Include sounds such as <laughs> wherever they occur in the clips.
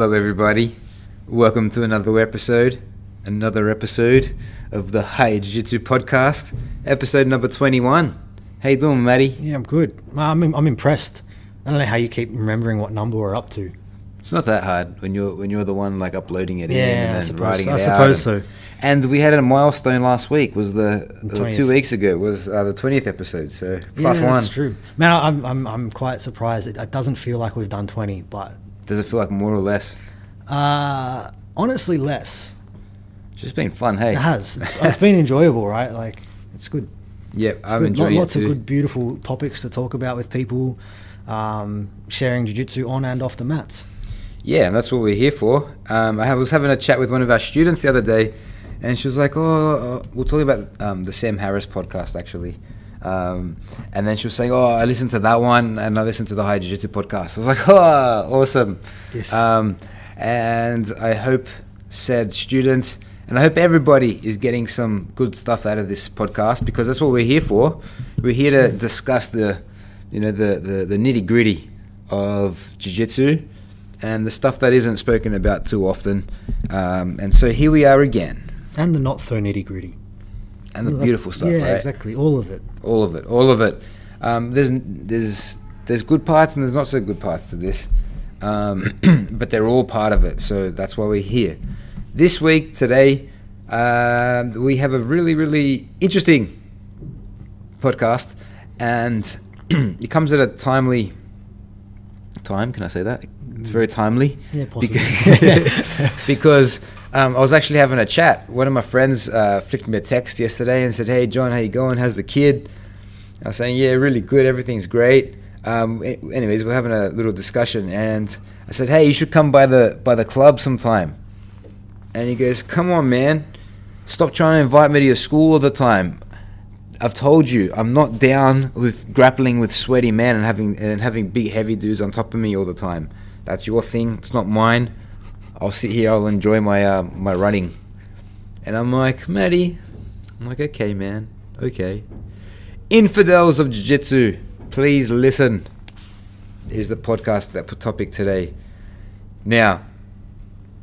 Hello, everybody. Welcome to another episode, another episode of the High Jiu Jitsu podcast, episode number 21. How you doing, Matty? Yeah, I'm good. I'm, I'm impressed. I don't know how you keep remembering what number we're up to. It's not that hard when you're when you're the one like uploading it in Yeah, and I suppose- writing it I suppose and, so. And we had a milestone last week. Was the, 20th. two weeks ago was uh, the twentieth episode? So plus yeah, one. that's true. Man, I'm, I'm, I'm quite surprised. It, it doesn't feel like we've done 20, but Does it feel like more or less? uh, honestly, less. It's just been fun. Hey, It has. it's been enjoyable, right? Like, it's good. Yep, It's I'm good. enjoying Lots of good, beautiful topics to talk about with people, um, sharing jiu-jitsu on and off the mats. Yeah, and that's what we're here for. Um, I was having a chat with one of our students the other day, and she was like, "Oh, uh, we're talking about um, the Sam Harris podcast, actually." Um, and then she was saying, "Oh, I listened to that one, and I listened to the High Jiu Jitsu podcast." I was like, <laughs> "Oh, awesome!" Yes. Um, and I hope said student, and I hope everybody is getting some good stuff out of this podcast because that's what we're here for. We're here to discuss the, you know, the the, the nitty gritty of jiu jitsu and the stuff that isn't spoken about too often. Um, and so here we are again, And the not so nitty-gritty. And the beautiful stuff, Yeah, right? exactly. All of it. All of it, all of it. Um, there's there's there's good parts and there's not so good parts to this, um, <clears throat> but they're all part of it. So that's why we're here. This week, today, um, we have a really really interesting podcast, and <clears throat> it comes at a timely time. Can I say that? It's very timely. Yeah, possibly. Because, <laughs> because um, I was actually having a chat. One of my friends uh, flicked me a text yesterday and said, "Hey, John, how you going? How's the kid?" I was saying, "Yeah, really good. Everything's great." Um, anyways, we're having a little discussion, and I said, "Hey, you should come by the by the club sometime." And he goes, "Come on, man. Stop trying to invite me to your school all the time." I've told you, I'm not down with grappling with sweaty men and having and having big heavy dudes on top of me all the time. That's your thing. It's not mine. I'll sit here. I'll enjoy my uh, my running. And I'm like, Matty. I'm like, okay, man. Okay. Infidels of Jiu Jitsu, please listen. Is the podcast that topic today. Now,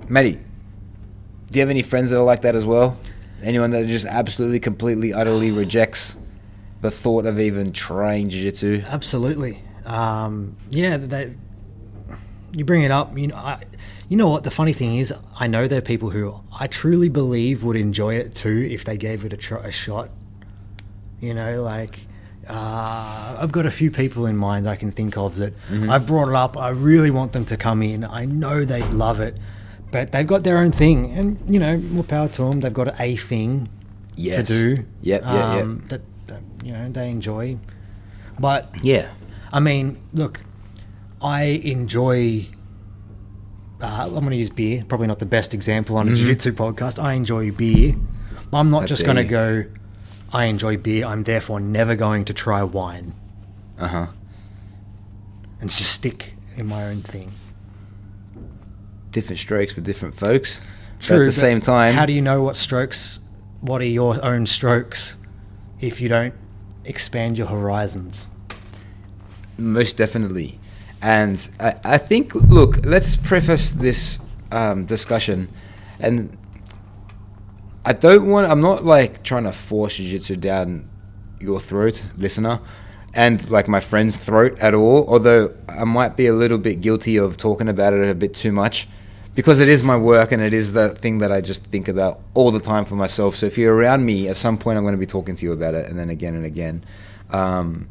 Matty, do you have any friends that are like that as well? Anyone that just absolutely, completely, utterly rejects the thought of even trying jiu-jitsu? Absolutely. Um, yeah, they, you bring it up. You know, I, you know what? The funny thing is, I know there are people who I truly believe would enjoy it too if they gave it a, try, a shot. You know, like uh, I've got a few people in mind I can think of that I've brought it up. I really want them to come in. I know they'd love it, but they've got their own thing, and you know, more power to them. They've got a thing Yes. to do. Yep, yep, yep. um, That, that you know they enjoy, but Yeah. I mean, look, I enjoy. Uh, I'm going to use beer. Probably not the best example on a jiu-jitsu podcast. I enjoy beer. I'm not How just going to go. I enjoy beer. I'm therefore never going to try wine Uh huh. and just stick in my own thing. Different strokes for different folks. but at the same time, how do you know what strokes? What are your own strokes if you don't expand your horizons? Most definitely. And I, I think, look, let's preface this um, discussion. And I don't want, I'm not like trying to force jiu jitsu down your throat, listener, and like my friend's throat at all. Although I might be a little bit guilty of talking about it a bit too much because it is my work and it is the thing that I just think about all the time for myself. So if you're around me, at some point I'm going to be talking to you about it and then again and again. Um,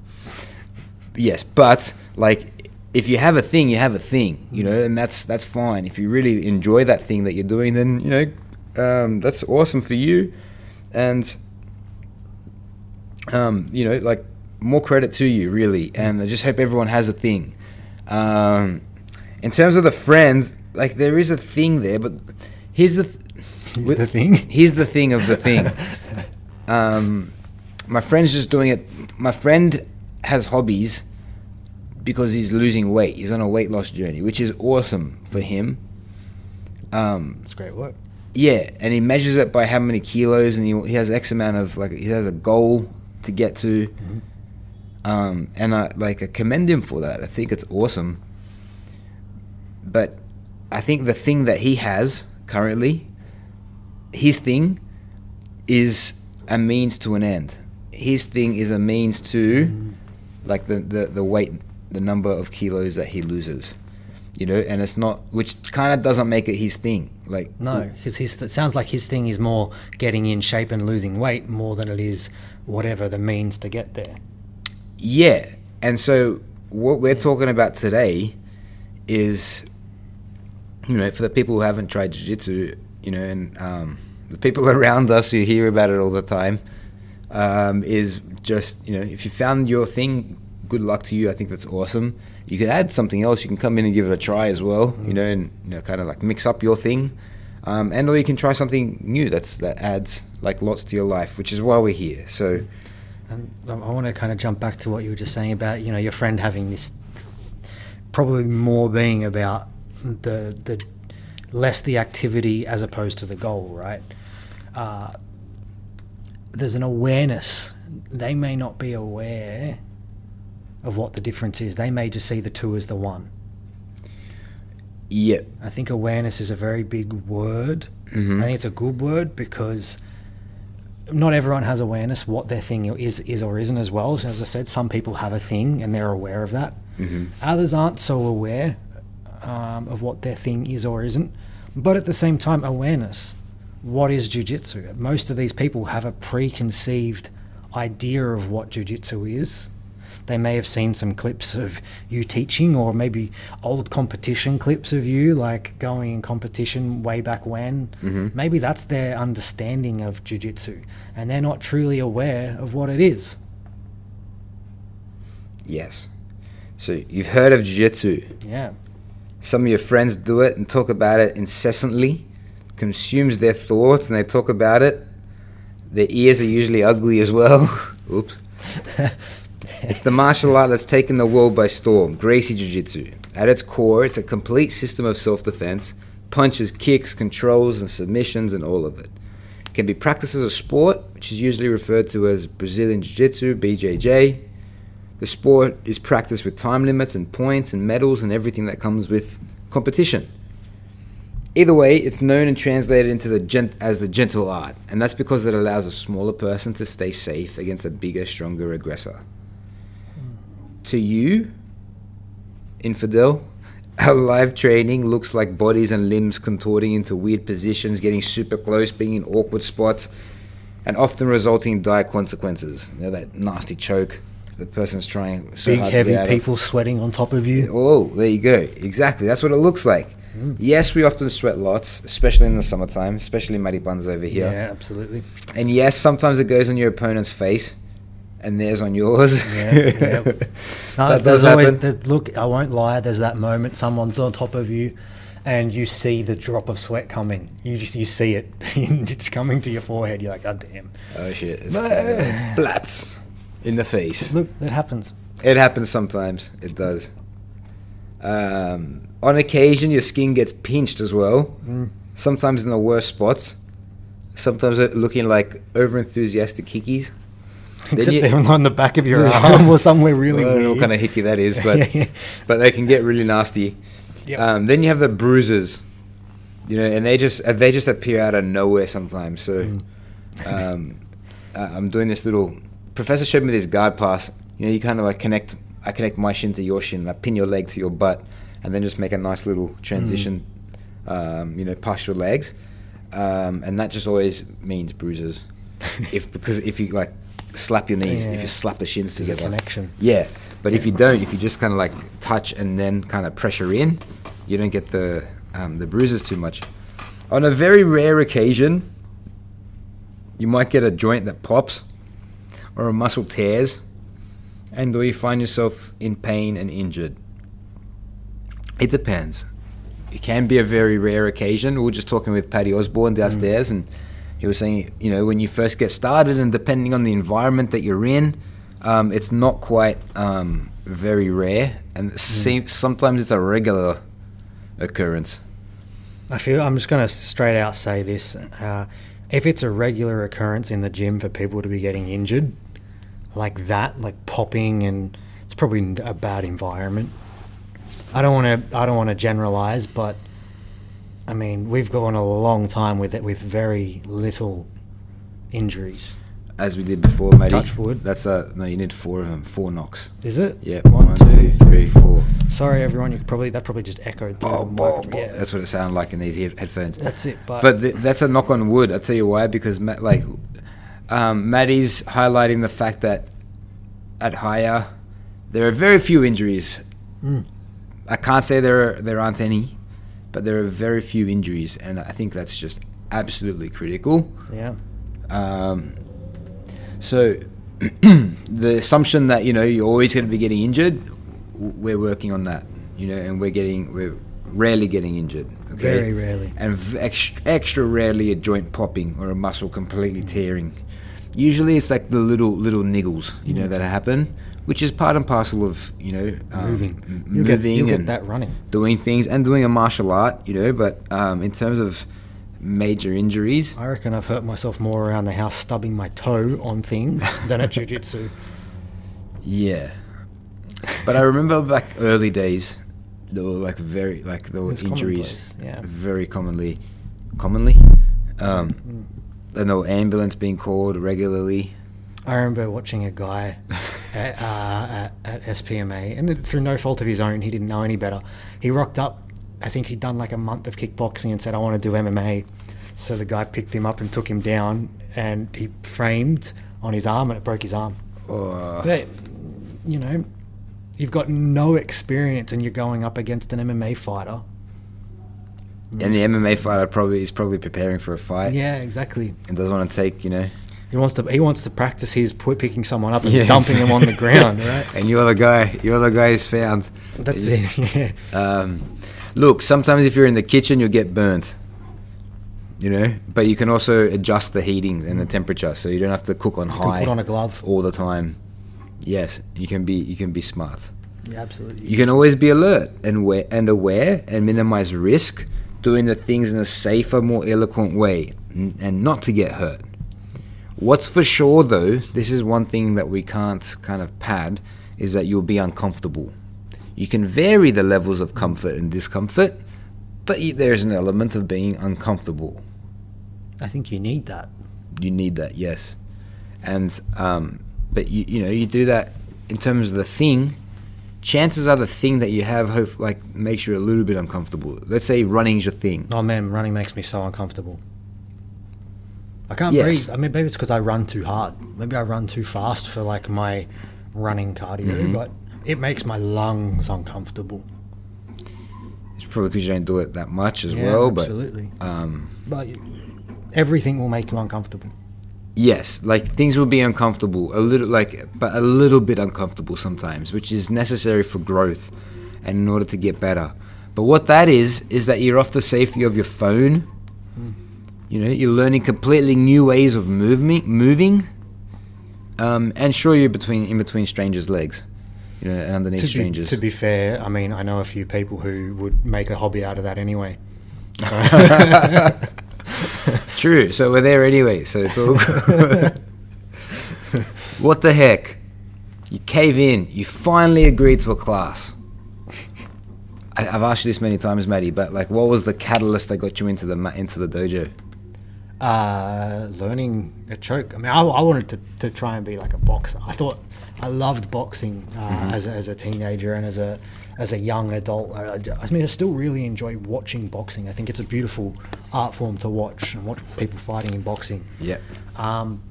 yes but like if you have a thing you have a thing you know and that's that's fine. If you really enjoy that thing that you're doing then you know um, that's awesome for you. And um, you know like more credit to you really. And i just hope everyone has a thing. Um, in terms of the friends like there is a thing there but here's the th- Here's with- the thing. <laughs> here's the thing of the thing. <laughs> Um, my friend's just doing it. My friend has hobbies because he's losing weight. He's on a weight loss journey, which is awesome for him. Um, It's great work. yeah, and he measures it by how many kilos, and he, he has X amount of like he has a goal to get to. Um, and I like I commend him for that. I think it's awesome. But I think the thing that he has currently, his thing, is a means to an end. His thing is a means to, like the the, the weight, the number of kilos that he loses. You know, and it's not, which kind of doesn't make it his thing. Like No, because it sounds like his thing is more getting in shape and losing weight more than it is whatever the means to get there. Yeah. And so what we're talking about today is, you know, for the people who haven't tried jiu jitsu, you know, and um, the people <laughs> around us who hear about it all the time, um, is just, you know, if you found your thing, good luck to you. I think that's awesome. You can add something else. You can come in and give it a try as well, you know, and, you know, kind of like mix up your thing. Um, and or you can try something new that's that adds like lots to your life, which is why we're here. So, And I want to kind of jump back to what you were just saying about you know your friend having this probably more being about the the less the activity as opposed to the goal, right? Uh, there's an awareness. They may not be aware of what the difference is. They may just see the two as the one. yeah, I think awareness is a very big word. Mhm. I think it's a good word because not everyone has awareness what their thing is is or isn't as well. So as I said, some people have a thing and they're aware of that. Mhm. Others aren't so aware um, of what their thing is or isn't. But at the same time, awareness. What is jujitsu? Most of these people have a preconceived idea of what jujitsu is. They may have seen some clips of you teaching, or maybe old competition clips of you, like going in competition way back when. Mhm. Maybe that's their understanding of jujitsu, and they're not truly aware of what it is. yes. So you've heard of jiu-jitsu. Yeah. Some of your friends do it and talk about it incessantly, consumes their thoughts and they talk about it. Their ears are usually ugly as well. <laughs> Oops. <laughs> It's the martial art that's taken the world by storm, Gracie Jiu Jitsu. At its core, it's a complete system of self defense punches, kicks, controls, and submissions, and all of it. It can be practiced as a sport, which is usually referred to as Brazilian Jiu Jitsu, BJJ. The sport is practiced with time limits and points and medals and everything that comes with competition. Either way, it's known and translated into the gent- as the gentle art, and that's because it allows a smaller person to stay safe against a bigger, stronger aggressor. To you, infidel, our live training looks like bodies and limbs contorting into weird positions, getting super close, being in awkward spots, and often resulting in dire consequences. You know, that nasty choke the person's trying so Big, hard to heavy get out of. people sweating on top of you. Oh, there you go. Exactly. That's what it looks like. Mm. Yes, we often sweat lots, especially in the summertime, especially Maripan's over here. Yeah, absolutely. And yes, sometimes it goes on your opponent's face, and theirs on yours. Yeah, yeah. <laughs> No, there's always there's, look. I won't lie. There's that moment someone's on top of you, and you see the drop of sweat coming. You just you see it. <laughs> it's coming to your forehead. You're like, God damn. Oh shit! It's blats in the face. Look, that happens. It happens sometimes. It does. Um, on occasion, your skin gets pinched as well. Mm. Sometimes in the worst spots. Sometimes looking like over-enthusiastic hickeys. Then Except you- they're on the back of your arm or somewhere really I don't know weird. what kind of hickey that is, but <laughs> Yeah, yeah. but they can get really nasty. Yep. Um, then you have the bruises, you know, and they just uh, they just appear out of nowhere sometimes. So Mm. um, uh, I'm doing this little. Professor showed me this guard pass. You know, you kind of like connect. I connect my shin to your shin, and I pin your leg to your butt, and then just make a nice little transition. Mm. Um, you know, past your legs, um, and that just always means bruises. <laughs> if because if you like slap your knees, if you slap the shins There's together, connection. yeah, but if you don't, if you just kind of like touch and then kind of pressure in, you don't get the um, the bruises too much. On a very rare occasion, you might get a joint that pops, or a muscle tears, and or you find yourself in pain and injured. It depends. It can be a very rare occasion. We were just talking with Paddy Osborne downstairs, and he was saying, you know, when you first get started, and depending on the environment that you're in, um, it's not quite um, very rare, and seems, sometimes it's a regular occurrence. I feel I'm just going to straight out say this. Uh, if it's a regular occurrence in the gym for people to be getting injured like that, like popping, and it's probably a bad environment. I don't want to. I don't want to generalize, but I mean, we've gone a long time with it with very little injuries. As we did before, matey. Touch wood. That's a no. You need four of them. Four knocks. Is it? Yeah. One, one, two, two, three, four. Sorry, everyone. You probably that probably just echoed through Oh, the bow, bow. Yeah, That's what it sounded like in these head- headphones. that's it. But, But th- that's a knock on wood. I'll tell you why. Because Ma- like, um, Maddie's highlighting the fact that at higher, there are very few injuries. Mm. I can't say there are, there aren't any, but there are very few injuries, and I think that's just absolutely critical. yeah, Um, so <clears throat> the assumption that you know you're always going to be getting injured, we're working on that. You know, and we're getting we're rarely getting injured. Okay? very rarely. and v- extra, extra rarely a joint popping or a muscle completely tearing. Usually, it's like the little little niggles, you know, that happen, which is part and parcel of you know um, moving. m- You'll get, moving you'll get and that running. doing things and doing a martial art, you know. But um, in terms of major injuries, I reckon I've hurt myself more around the house stubbing my toe on things than at jujitsu. <laughs> yeah. But I remember back early days, there were like very like there were injuries yeah. very commonly, commonly, um, Mm. and ambulance being called regularly. I remember watching a guy <laughs> at, uh, at, at SPMA, and through no fault of his own, he didn't know any better. He rocked up. I think he'd done like a month of kickboxing and said, "I want to do MMA." So the guy picked him up and took him down, and he framed on his arm, and it broke his arm. Or But you know, you've got no experience, and you're going up against an MMA fighter. and the MMA fighter probably is probably preparing for a fight Yeah, exactly. and doesn't want to take you know. He wants to he wants to practice his picking someone up and Yes. dumping them on the ground, <laughs> right? and you're the guy. You're the guy who's found. That's it. <laughs> Yeah. Um, look, sometimes if you're in the kitchen, you'll get burnt. You know, but you can also adjust the heating and the temperature, so you don't have to cook on You high put on a glove. all the time. Yes, you can be. You can be smart. Yeah, absolutely. You can always be alert and aware, and aware and minimize risk, doing the things in a safer, more eloquent way, and not to get hurt. What's for sure, though, this is one thing that we can't kind of pad, is that you'll be uncomfortable. You can vary the levels of comfort and discomfort, but there's an element of being uncomfortable. I think you need that. You need that, yes. And um, but you you know you do that in terms of the thing. Chances are the thing that you have hope like makes you a little bit uncomfortable. Let's say running's your thing. Oh man, running makes me so uncomfortable. I can't Yes. breathe. I mean, maybe it's because I run too hard. Maybe I run too fast for like my running cardio, Mhm. but it makes my lungs uncomfortable. It's probably because you don't do it that much as Yeah, well. absolutely. But um, But everything will make you uncomfortable. yes, like things will be uncomfortable a little, like but a little bit uncomfortable sometimes, which is necessary for growth and in order to get better. But what that is is that you're off the safety of your phone. You know, you're learning completely new ways of moving, moving, um, and sure, you're between in between strangers' legs, you know, underneath To be, strangers. to be fair, I mean, I know a few people who would make a hobby out of that anyway. <laughs> True. So we're there anyway. So it's all <laughs> what the heck? You cave in. You finally agreed to a class. I, I've asked you this many times, Maddie, but like, what was the catalyst that got you into the into the dojo? Uh, learning a choke. I mean, I, I wanted to, to try and be like a boxer. I thought I loved boxing uh, Mm-hmm. as, a, as a teenager and as a as a young adult. I, I- I mean, I still really enjoy watching boxing. I think it's a beautiful art form to watch and watch people fighting in boxing. Yeah. Um,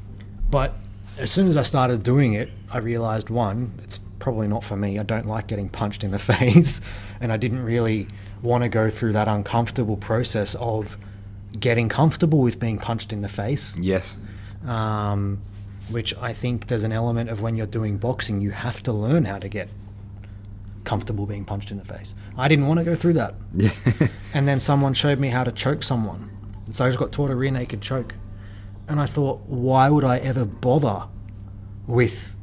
but as soon as I started doing it, I realized one, it's probably not for me. I don't like getting punched in the <laughs> face, and I didn't really want to go through that uncomfortable process of getting comfortable with being punched in the face. Yes. Um, which I think there's an element of when you're doing boxing, you have to learn how to get comfortable being punched in the face. I didn't want to go through that. Yeah. <laughs> And then someone showed me how to choke someone. So I just got taught a rear naked choke. And I thought, why would I ever bother with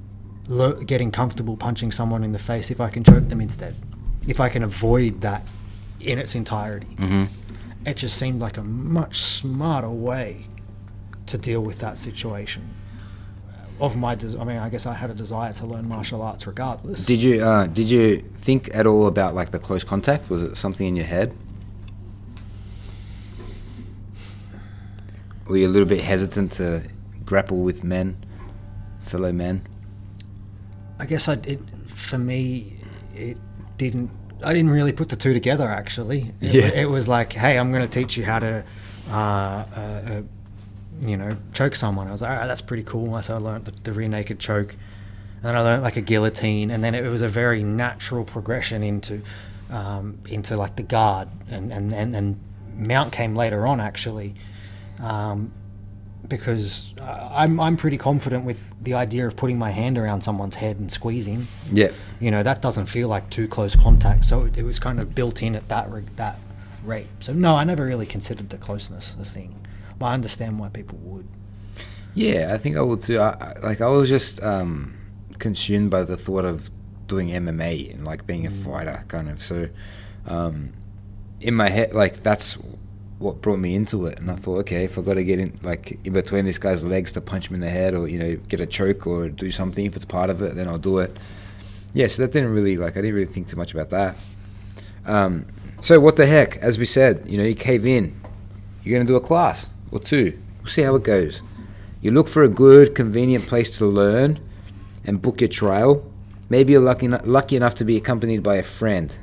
lo- getting comfortable punching someone in the face if I can choke them instead? If I can avoid that in its entirety. hmm It just seemed like a much smarter way to deal with that situation. Of my, des- I mean, I guess I had a desire to learn martial arts regardless. Did you uh, did you think at all about like the close contact? Was it something in your head? were you a little bit hesitant to grapple with men, fellow men? I guess I it for me it didn't I didn't really put the two together actually. It, Yeah. it was like, hey, I'm going to teach you how to, uh, uh, uh, you know, choke someone. I was like, all right, that's pretty cool. So I learned the, the rear naked choke, and then I learned like a guillotine, and then it was a very natural progression into, um, into like the guard, and and and, and mount came later on actually. Um, because I'm I'm pretty confident with the idea of putting my hand around someone's head and squeezing. Yeah. You know that doesn't feel like too close contact, so it, it was kind of built in at that that rate. So no, I never really considered the closeness a thing, but I understand why people would. Yeah, I think I would too. I, I, like I was just um, consumed by the thought of doing MMA and like being a fighter, kind of. So, um, in my head, like that's what brought me into it. And I thought, okay, if I got to get in, like in between this guy's legs to punch him in the head, or you know, get a choke or do something, if it's part of it, then I'll do it. Yeah, so that didn't really like I didn't really think too much about that. Um, so what the heck? As we said, you know, you cave in. You're gonna do a class or two. We'll see how it goes. You look for a good, convenient place to learn and book your trial. Maybe you're lucky, lucky enough to be accompanied by a friend.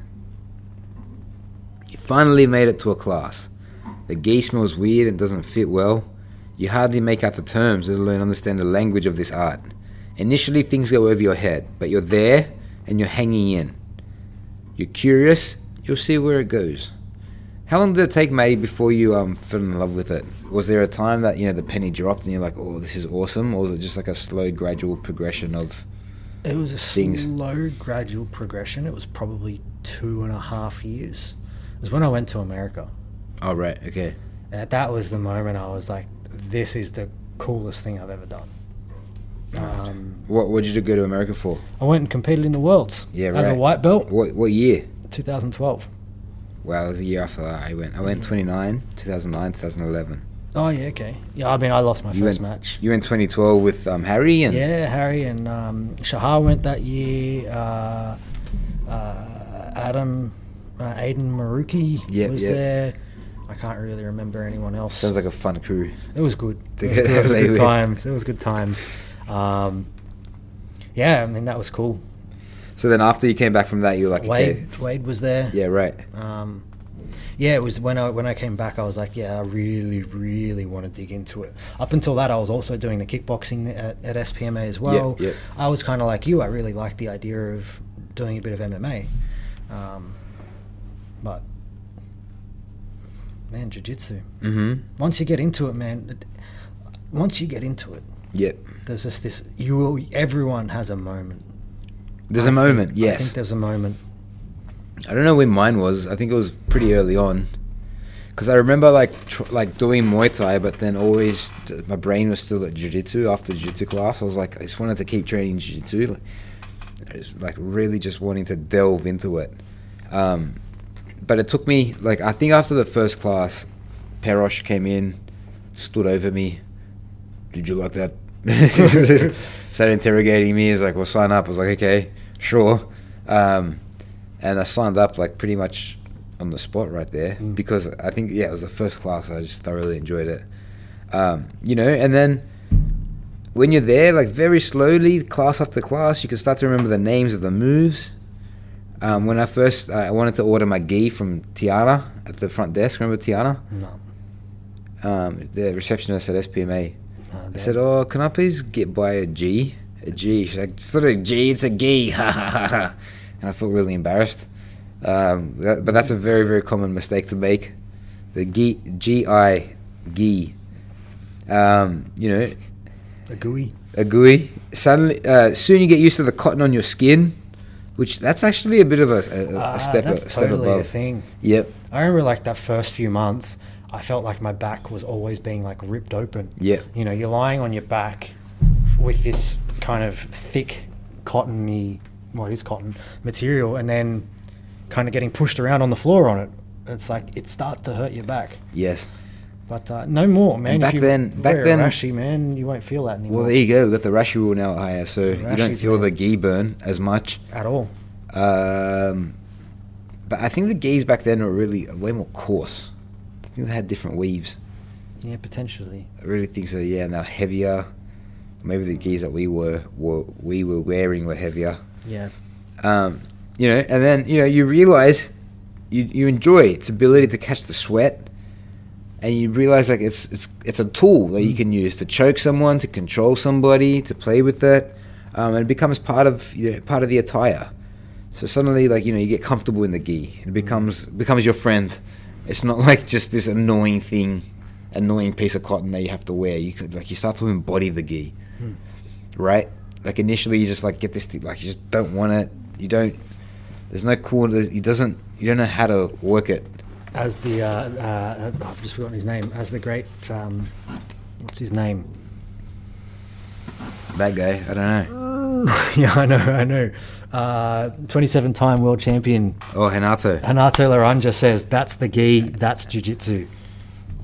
You finally made it to a class. The gi smells weird and doesn't fit well. You hardly make out the terms, let alone understand the language of this art. Initially, things go over your head, but you're there and you're hanging in. You're curious, you'll see where it goes. How long did it take, Matty, before you um, fell in love with it? Was there a time that you know the penny dropped and you're like, "Oh, this is awesome," or was it just like a slow, gradual progression of? It was a Things. slow, gradual progression. It was probably two and a half years. It was when I went to America. Oh, right, okay, Uh, that was the moment I was like, this is the coolest thing I've ever done. Um, What what did you go to America for? I went and competed in the Worlds Yeah, as a white belt, What what year? 2012. Wow, it was a year after that. I went. I went 29, 2009, 2011. Oh yeah, okay. Yeah, I mean, I lost my You first went- match. You went 2012 with um, Harry and Yeah, Harry and um, Shahar went that year. Uh, uh, Adam, uh, Aiden Maruki Yep, was yep. there. I can't really remember anyone else. sounds like a fun crew. It was good. <laughs> It was, good. It was good times. It was good times. Um, yeah, I mean that was cool. So then after you came back from that, you were like, okay, Wade Wade was there. yeah, right. Um, yeah, it was when I when I came back. I was like, yeah, I really, really want to dig into it. Up until that, I was also doing the kickboxing at, at SPMA as well. yeah. I was kind of like you. I really liked the idea of doing a bit of MMA, um, but man, jiu-jitsu. Mm-hmm. Once you get into it, man. It, once you get into it, Yep. there's just this. You will, everyone has a moment. There's I a think- moment. I yes. think there's a moment. I don't know when mine was. I think it was pretty early on, because I remember like tr- like doing Muay Thai, but then always my brain was still at Jiu Jitsu after Jiu Jitsu class. I was like, I just wanted to keep training Jiu Jitsu, like, I was, like really just wanting to delve into it. Um, but it took me like I think after the first class, Perosh came in, stood over me. Did you like that? <laughs> Started interrogating me. He's like, "Well, sign up." I was like, "Okay, sure." Um, and I signed up like pretty much on the spot right there Mm. because I think yeah it was the first class I just thoroughly enjoyed it. Um, you know, and then when you're there, like very slowly, class after class, you can start to remember the names of the moves. Um, when I first uh, I wanted to order my gi from Tiana at the front desk. Remember Tiana, No. um, the receptionist at SPMA. Uh, I said, "Oh, can I please get by a G? A G?" She's like, "It's not a G, it's a gi." Ha ha ha ha. And I felt really embarrassed. Um, that, but that's a very very common mistake to make. The gi, G I, gi. Um, you know, a gooey. a gooey. Suddenly, uh, soon you get used to the cotton on your skin, which that's actually a bit of a, a, a Ah, step that's a step totally a thing. Yep, I remember like that first few months, I felt like my back was always being like ripped open. Yeah. You know, you're lying on your back with this kind of thick, cottony, well, it is cotton material, and then kind of getting pushed around on the floor on it. It's like it starts to hurt your back. yes. But uh, no more, man. And back you then- back then- rashi, man, you won't feel that anymore Well, there you go. We've got the Rashi rule now higher, so you don't feel the man. gi burn as much. at all. Um, but I think the gis back then were really way more coarse. I think they had different weaves. Yeah, potentially. I really think so. Yeah, and they're heavier. Maybe the gears that we were, were we were wearing were heavier. Yeah. Um, you know, and then you know you realize you you enjoy its ability to catch the sweat, and you realize like it's it's it's a tool that you can use to choke someone, to control somebody, to play with it, um, and it becomes part of you know, part of the attire. So suddenly, like you know, you get comfortable in the gi. It becomes becomes your friend. It's not <laughs> like just this annoying thing, annoying piece of cotton that you have to wear. You could like you start to embody the gi, right? Like initially, you just like get this thing, like you just don't want it. You don't. There's no cool. It doesn't. You don't know how to work it. As the uh, uh, I've just forgotten his name. As the great um, what's his name? That guy. I don't know. <laughs> yeah, I know, I know. Uh, 27 time world champion Oh, Renato. Renato Laranja says that's the gi, that's jiu-jitsu.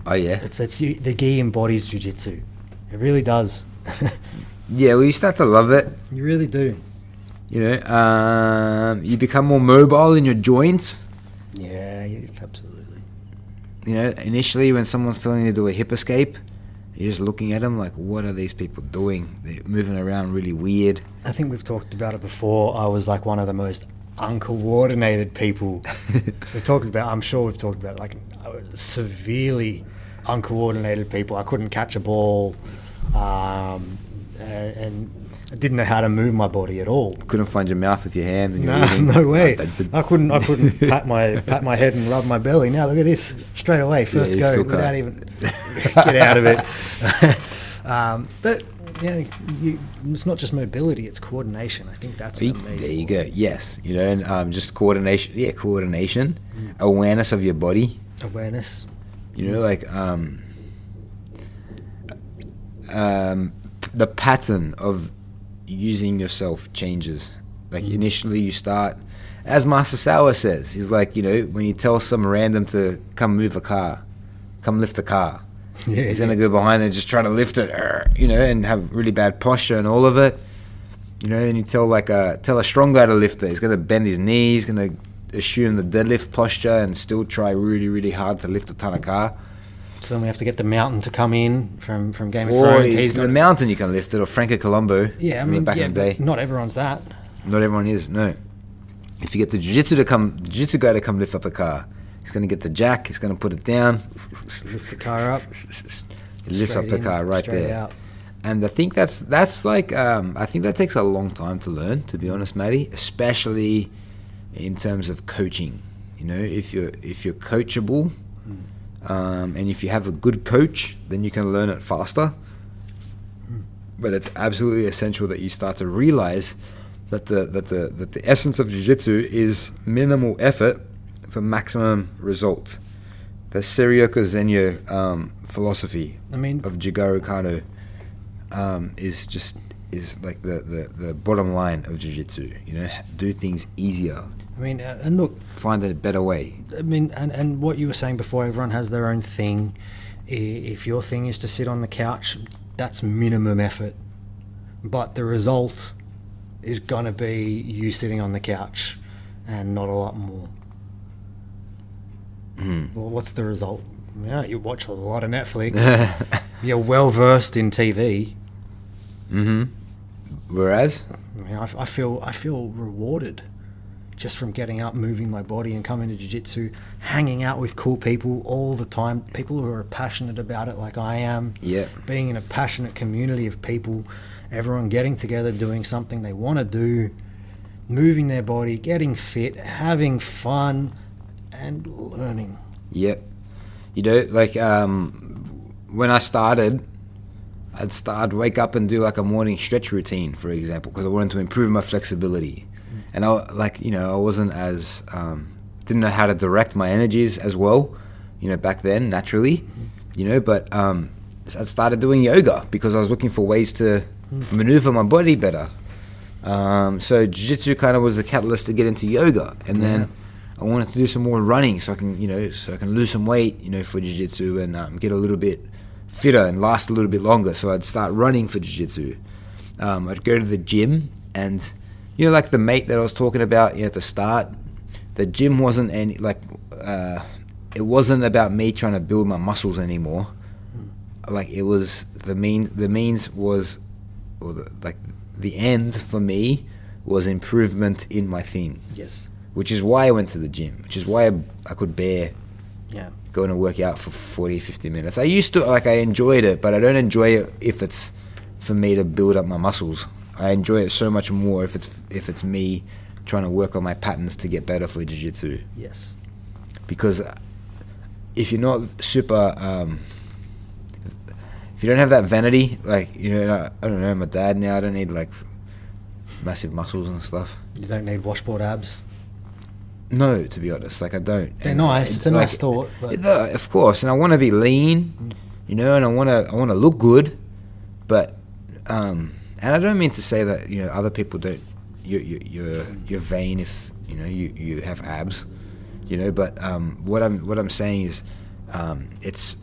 Oh yeah. It's, it's you, the gi embodies jiu-jitsu. It really does. <laughs> Yeah. Well, you start to love it. you really do. You know. Um, you become more mobile in your joints. Yeah, yeah, absolutely. You know. Initially, when someone's telling you to do a hip escape, you're just looking at them like, what are these people doing? They're moving around really weird. I think we've talked about it before. I was like one of the most uncoordinated people. <laughs> we've talked about. I'm sure we've talked about like severely uncoordinated people. I couldn't catch a ball, um, a- and I didn't know how to move my body at all. Couldn't find your mouth with your hands. And No, eating. no way. Uh, d- I couldn't. I couldn't <laughs> pat my pat my head and rub my belly. Now look at this straight away, first you go without can't. even <laughs> get out of it. <laughs> um, but you know, you, it's not just mobility; it's coordination. I think that's amazing. there you go. Yes, you know, and um, just coordination. Yeah, coordination, Mm. awareness of your body. Awareness. You know, like um, um, the pattern of using yourself changes. Like Mm. initially, you start, as Master Sauer says, he's like, you know, when you tell some random to come move a car, come lift a car, <laughs> Yeah, he's gonna go behind and just try to lift it, you know, and have really bad posture and all of it. You know, and you tell like a tell a strong guy to lift it. He's gonna bend his knees, gonna assume the deadlift posture, and still try really, really hard to lift a ton of car. So then we have to get the mountain to come in from from Game of Thrones. he's He's the got mountain you can lift it, or Franco Columbu. Yeah, I mean, back yeah, in the day, not everyone's that. not everyone is. No, if you get the jiu-jitsu to come, jiu-jitsu guy to come lift up the car, he's gonna get the jack. He's gonna put it down. Lift the car up. Lifts up the in, car right there. out. And I think that's that's like um, I think that takes a long time to learn, to be honest, Matty. Especially in terms of coaching. You know, if you're if you're coachable, um, and if you have a good coach, then you can learn it faster. But it's absolutely essential that you start to realize that the that the that the essence of jiu-jitsu is minimal effort for maximum result. The Seiryoku Zenyo um, philosophy I mean, of Jigoro Kano um, is just is like the, the, the bottom line of jiu-jitsu you know do things easier I mean, uh, and look, find a better way I mean, and, and what you were saying before, everyone has their own thing. If your thing is to sit on the couch, that's minimum effort. But the result is going to be you sitting on the couch and not a lot more. Mhm. Well, what's the result? Yeah, you watch a lot of Netflix. <laughs> You're well versed in TV. mm-hmm whereas I, mean, I, I feel I feel rewarded just from getting up, moving my body, and coming to jiu-jitsu, hanging out with cool people all the time. People who are passionate about it, like I am. yeah Being in a passionate community of people, everyone getting together, doing something they want to do, moving their body, getting fit, having fun, and learning. Yep. You know, like um, when I started, I'd start I'd wake up and do like a morning stretch routine, for example, because I wanted to improve my flexibility. And I like you know I wasn't as um, didn't know how to direct my energies as well, you know back then naturally, you know. But um, I started doing yoga because I was looking for ways to maneuver my body better. Um, so jiu-jitsu kind of was the catalyst to get into yoga, and then. Yeah. I wanted to do some more running so I can, you know, so I can lose some weight, you know, for jiu-jitsu and um, get a little bit fitter and last a little bit longer. So I'd start running for jiu-jitsu. Um, I'd go to the gym and, you know, like the mate that I was talking about you know, at the start, the gym wasn't any, like, uh, it wasn't about me trying to build my muscles anymore. like it was the mean the means was or the, like the end for me was improvement in my thing Yes. which is why I went to the gym which is why I, I could bear Yeah. going to work out for 40 50 minutes I used to like I enjoyed it but I don't enjoy it if it's for me to build up my muscles I enjoy it so much more if it's if it's me trying to work on my patterns to get better for jiu-jitsu Yes. because if you're not super um, if you don't have that vanity like you know I don't know my dad now I don't need like massive muscles and stuff You don't need washboard abs. no to be honest like I don't They're And nice. It's a like, nice thought. It- of course and I want to be lean you know and I want to I want to look good but um and I don't mean to say that you know other people don't you you you're you're vain if you know you you have abs you know but um what I'm what I'm saying is um it's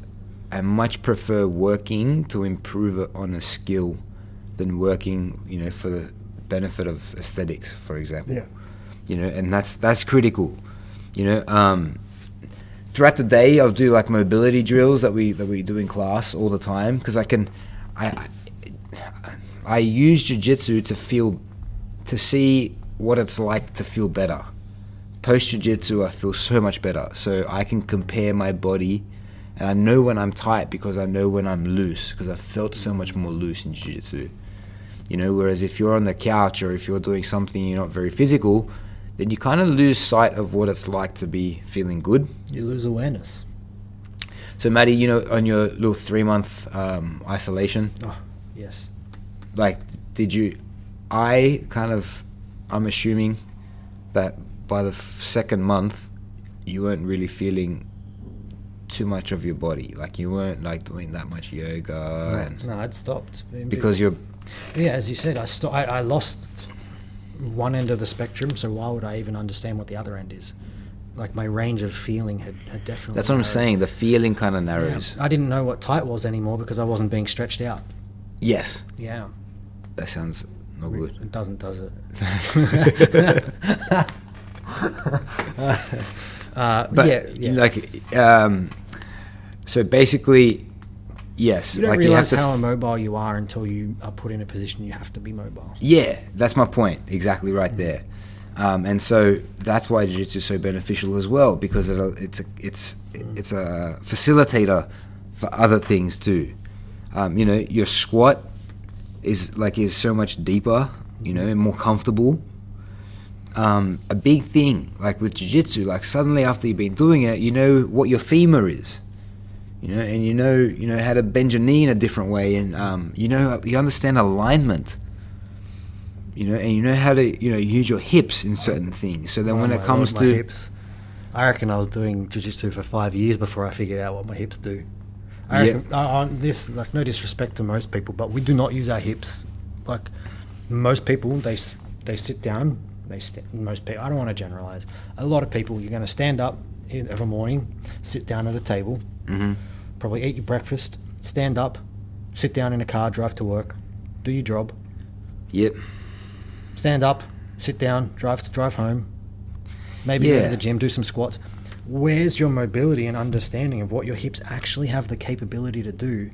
I much prefer working to improve on a skill than working you know for the benefit of aesthetics for example Yeah. you know and that's that's critical you know um throughout the day I'll do like mobility drills that we that we do in class all the time because I can I I, use jiu-jitsu to feel to see what it's like to feel better post jiu-jitsu I feel so much better so I can compare my body and I know when I'm tight because I know when I'm loose because I felt so much more loose in jiu-jitsu you know whereas if you're on the couch or if you're doing something you're not very physical then you kind of lose sight of what it's like to be feeling good you lose awareness. so Maddie you know on your little three month um, isolation Oh, yes. Like did you i kind of i'm assuming that by the f- second month you weren't really feeling too much of your body like you weren't like doing that much yoga and no, I'd stopped. because you're Yeah, as you said, I, sto- I I lost one end of the spectrum, so why would I even understand what the other end is? Like my range of feeling had, had definitely. that's what i'm saying the feeling kind of Yeah. narrows I didn't know what tight was anymore because I wasn't being stretched out. yes Yeah, that sounds no good it doesn't, does it? <laughs> <laughs> uh, but yeah, yeah. like um so basically yes you don't like realize you have to how immobile you are until you are put in a position you have to be mobile. Yeah, that's my point. Exactly right there. Um, and so that's why jiu-jitsu is so beneficial as well because it, it's a it's it's a facilitator for other things too. Um, you know, your squat is like is so much deeper, you know, and more comfortable. Um, a big thing like with jiu-jitsu, like suddenly after you've been doing it, you know what your femur is. You know, and you know, you know how to bend your knee in a different way, and um, you know, you understand alignment you know, and you know how to, you know, use your hips in certain things. So then, Oh when it comes Lord, to, hips, I reckon I was doing jiu-jitsu for five years before I figured out what my hips do. I Yeah. reckon, uh, this like no disrespect to most people, but we do not use our hips. Like most people, they they sit down. They st- most people. I don't want to generalize. A lot of people, you're going to stand up in, every morning, sit down at a table, Mhm. probably eat your breakfast, stand up, sit down in a car, drive to work, do your job, yep, stand up, sit down, drive to drive home, maybe go to the gym, do some squats. Where's your mobility and understanding of what your hips actually have the capability to do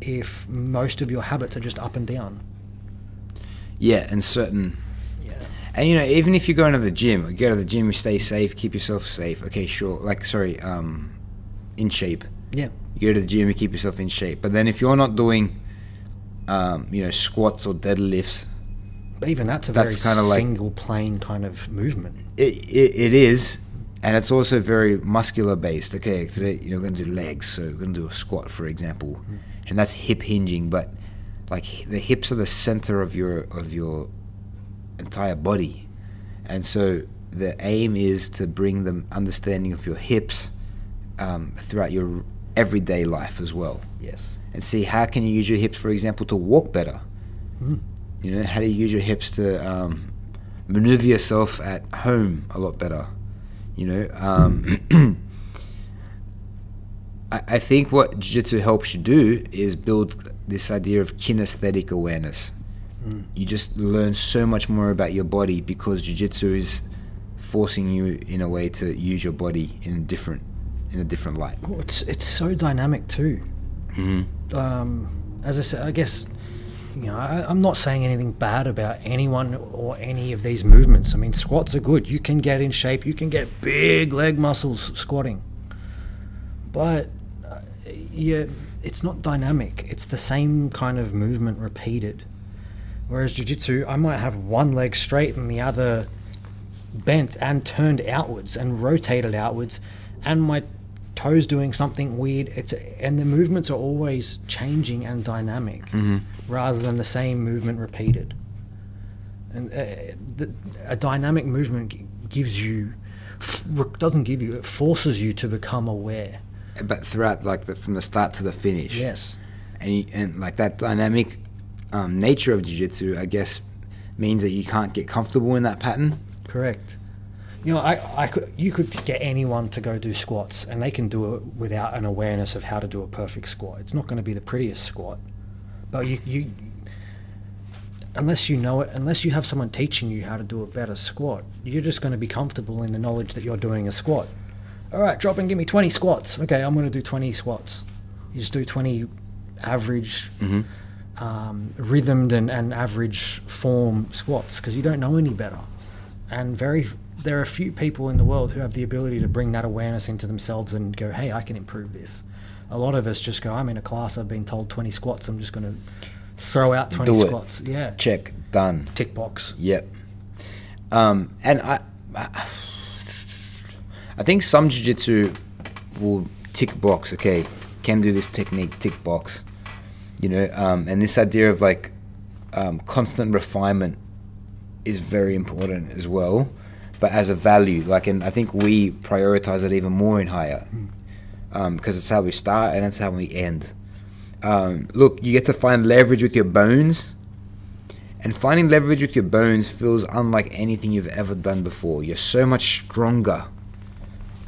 if most of your habits are just up and down? yeah, and certain, Yeah. and you know, even if you go into the gym, you go to the gym, you stay safe, keep yourself safe. Okay, sure, like sorry, um, in shape. Yeah. You go to the gym, you keep yourself in shape. But then if you're not doing, um, you know, squats or deadlifts, But even that's a That's very kinda like- single plane kind of movement. it, it, it is, and it's also very muscular based. Okay, today you know we're gonna do legs, so we're gonna do a squat, for example, and that's hip hinging. But like the hips are the center of your of your entire body, and so the aim is to bring the understanding of your hips um, throughout your everyday life as well, Yes. and see how can you use your hips, for example, to walk better. Mm. You know, how do you use your hips to um, maneuver yourself at home a lot better? You know, um, <clears throat> I, I think what jiu-jitsu helps you do is build this idea of kinesthetic awareness. Mm. You just learn so much more about your body because jiu-jitsu is forcing you in a way to use your body in a different in a different light. Oh, it's it's so dynamic too. Mm-hmm. um, as I said, I guess you know I, I'm not saying anything bad about anyone or any of these movements. I mean, squats are good. You can get in shape. You can get big leg muscles squatting, but uh, yeah, it's not dynamic. It's the same kind of movement repeated. Whereas jiu-jitsu, I might have one leg straight and the other bent and turned outwards and rotated outwards, and my toes doing something weird. It's and the movements are always changing and dynamic, rather than the same movement repeated. And uh, the, a dynamic movement gives you, doesn't give you, it forces you to become aware. But throughout, like the, from the start to the finish. Yes. And you, and like that dynamic um, nature of jiu-jitsu, I guess, means that you can't get comfortable in that pattern. Correct. You know, I, I could, you could get anyone to go do squats, and they can do it without an awareness of how to do a perfect squat. It's not going to be the prettiest squat, but you, you, unless you know it, unless you have someone teaching you how to do a better squat, you're just going to be comfortable in the knowledge that you're doing a squat. All right, drop and give me 20 squats. Okay, I'm going to do 20 squats. You just do 20 average, um, rhythmed and, and average form squats because you don't know any better. And very, there are a few people in the world who have the ability to bring that awareness into themselves and go, hey, I can improve this. A lot of us just go, I'm in a class, I've been told 20 squats, I'm just going to throw out 20 Do it. squats. Yeah. Check, done. Tick box. Yep. Um, and I, I, think some jiu-jitsu will tick box. Okay, can do this technique, tick box. You know, um, and this idea of like um, constant refinement is very important as well, but as a value. Like, and I think we prioritize it even more in higher because it's how we start and it's how we end. Um, look, you get to find leverage with your bones. And finding leverage with your bones feels unlike anything you've ever done before. You're so much stronger.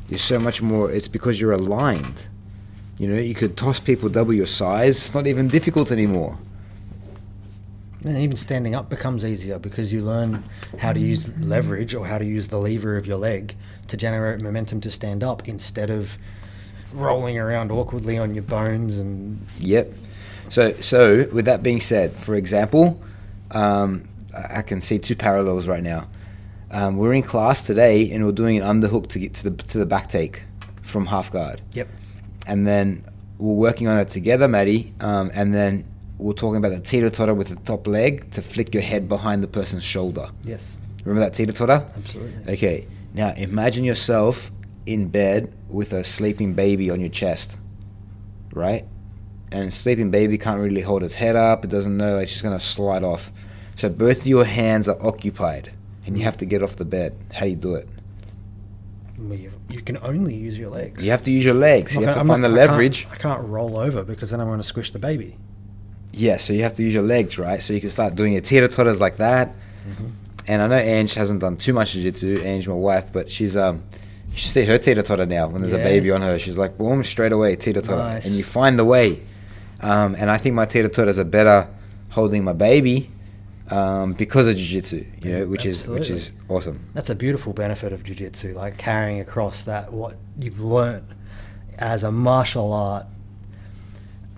You're so much more. It's because you're aligned. You know, you could toss people double your size. It's not even difficult anymore. And even standing up becomes easier because you learn how to use leverage or how to use the lever of your leg to generate momentum to stand up instead of rolling around awkwardly on your bones and Yep. So, so with that being said, for example, um, I can see two parallels right now. Um, we're in class today and we're doing an underhook to get to the to the back take from half guard. Yep. and then we're working on it together, Maddie. Um, and then we're talking about the teeter totter with the top leg to flick your head behind the person's shoulder. Yes. Remember that teeter totter? Absolutely. Okay. Now imagine yourself in bed with a sleeping baby on your chest, right? And sleeping baby can't really hold its head up. It doesn't know. It's just gonna slide off. So both your hands are occupied, and you have to get off the bed. How do you do it? Well, You, can only use your legs. You have to use your legs. You I'm have to not- find the I can't- leverage. I can't roll over because then I'm going to squish the baby. Yeah, so you have to use your legs, right? So you can start doing your teeter totters like that. And I know Ange hasn't done too much jiu-jitsu, Ange, my wife, but she's um, you should see her teeter totter now when there's a baby on her. She's like, boom, straight away teeter totter, Nice. and you find the way. Um, and I think my teeter totters are better holding my baby um, because of jiu-jitsu, you know, which is which is awesome. That's a beautiful benefit of jiu-jitsu, like carrying across that what you've learnt as a martial art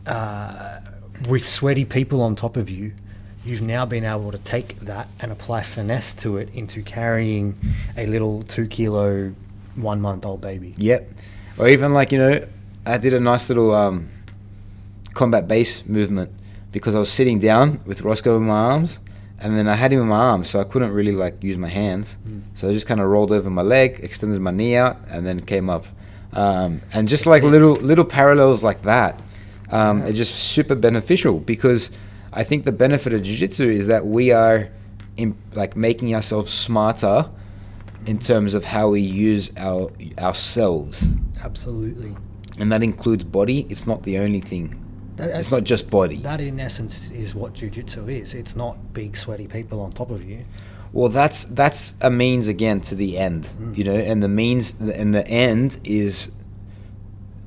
uh, with sweaty people on top of you. You've now been able to take that and apply finesse to it into carrying a little two kilo, one month old baby. Yep. Or even like, you know, I did a nice little um, combat base movement because I was sitting down with Roscoe in my arms and then I had him in my arms so I couldn't really like use my hands. So I just kind of rolled over my leg, extended my knee out and then came up. Um, and just like little little parallels like that, um, are just super beneficial because I think the benefit of jiu-jitsu is that we are in, like making ourselves smarter in terms of how we use our ourselves Absolutely. and that includes body it's not the only thing That, it's not just body that in essence is what jiu-jitsu is. It's not big sweaty people on top of you. well that's that's a means again to the end mm. you know and the means and the end is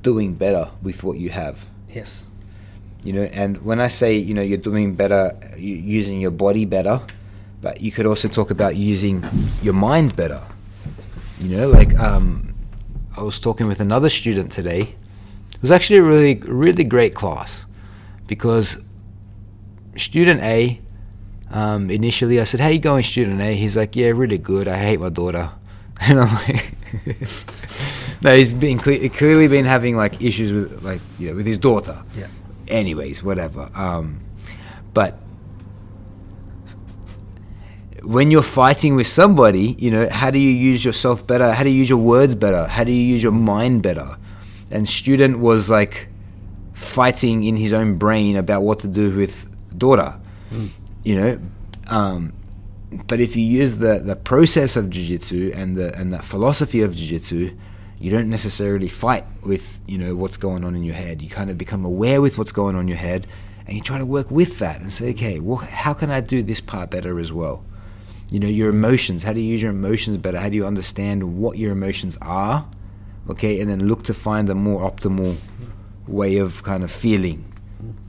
doing better with what you have Yes. you know and when i say you know you're doing better you using your body better but you could also talk about using your mind better you know like um, i was talking with another student today it was actually a really really great class because student A, um, initially I said, "How you going, student A?" He's like, "Yeah, really good. I hate my daughter," <laughs> and I'm like, <laughs> "No, he's been cle- clearly been having like issues with like you know with his daughter." Yeah. Anyways, whatever. Um, but when you're fighting with somebody, you know, how do you use yourself better? How do you use your words better? How do you use your mind better? And student was like fighting in his own brain about what to do with daughter, you know. Um, but if you use the, the process of jiu-jitsu and the and that philosophy of jiu-jitsu, you don't necessarily fight with you know what's going on in your head. You kind of become aware with what's going on in your head, and you try to work with that and say, okay, well, how can I do this part better as well? You know, your emotions. How do you use your emotions better? How do you understand what your emotions are? Okay, and then look to find a more optimal way of kind of feeling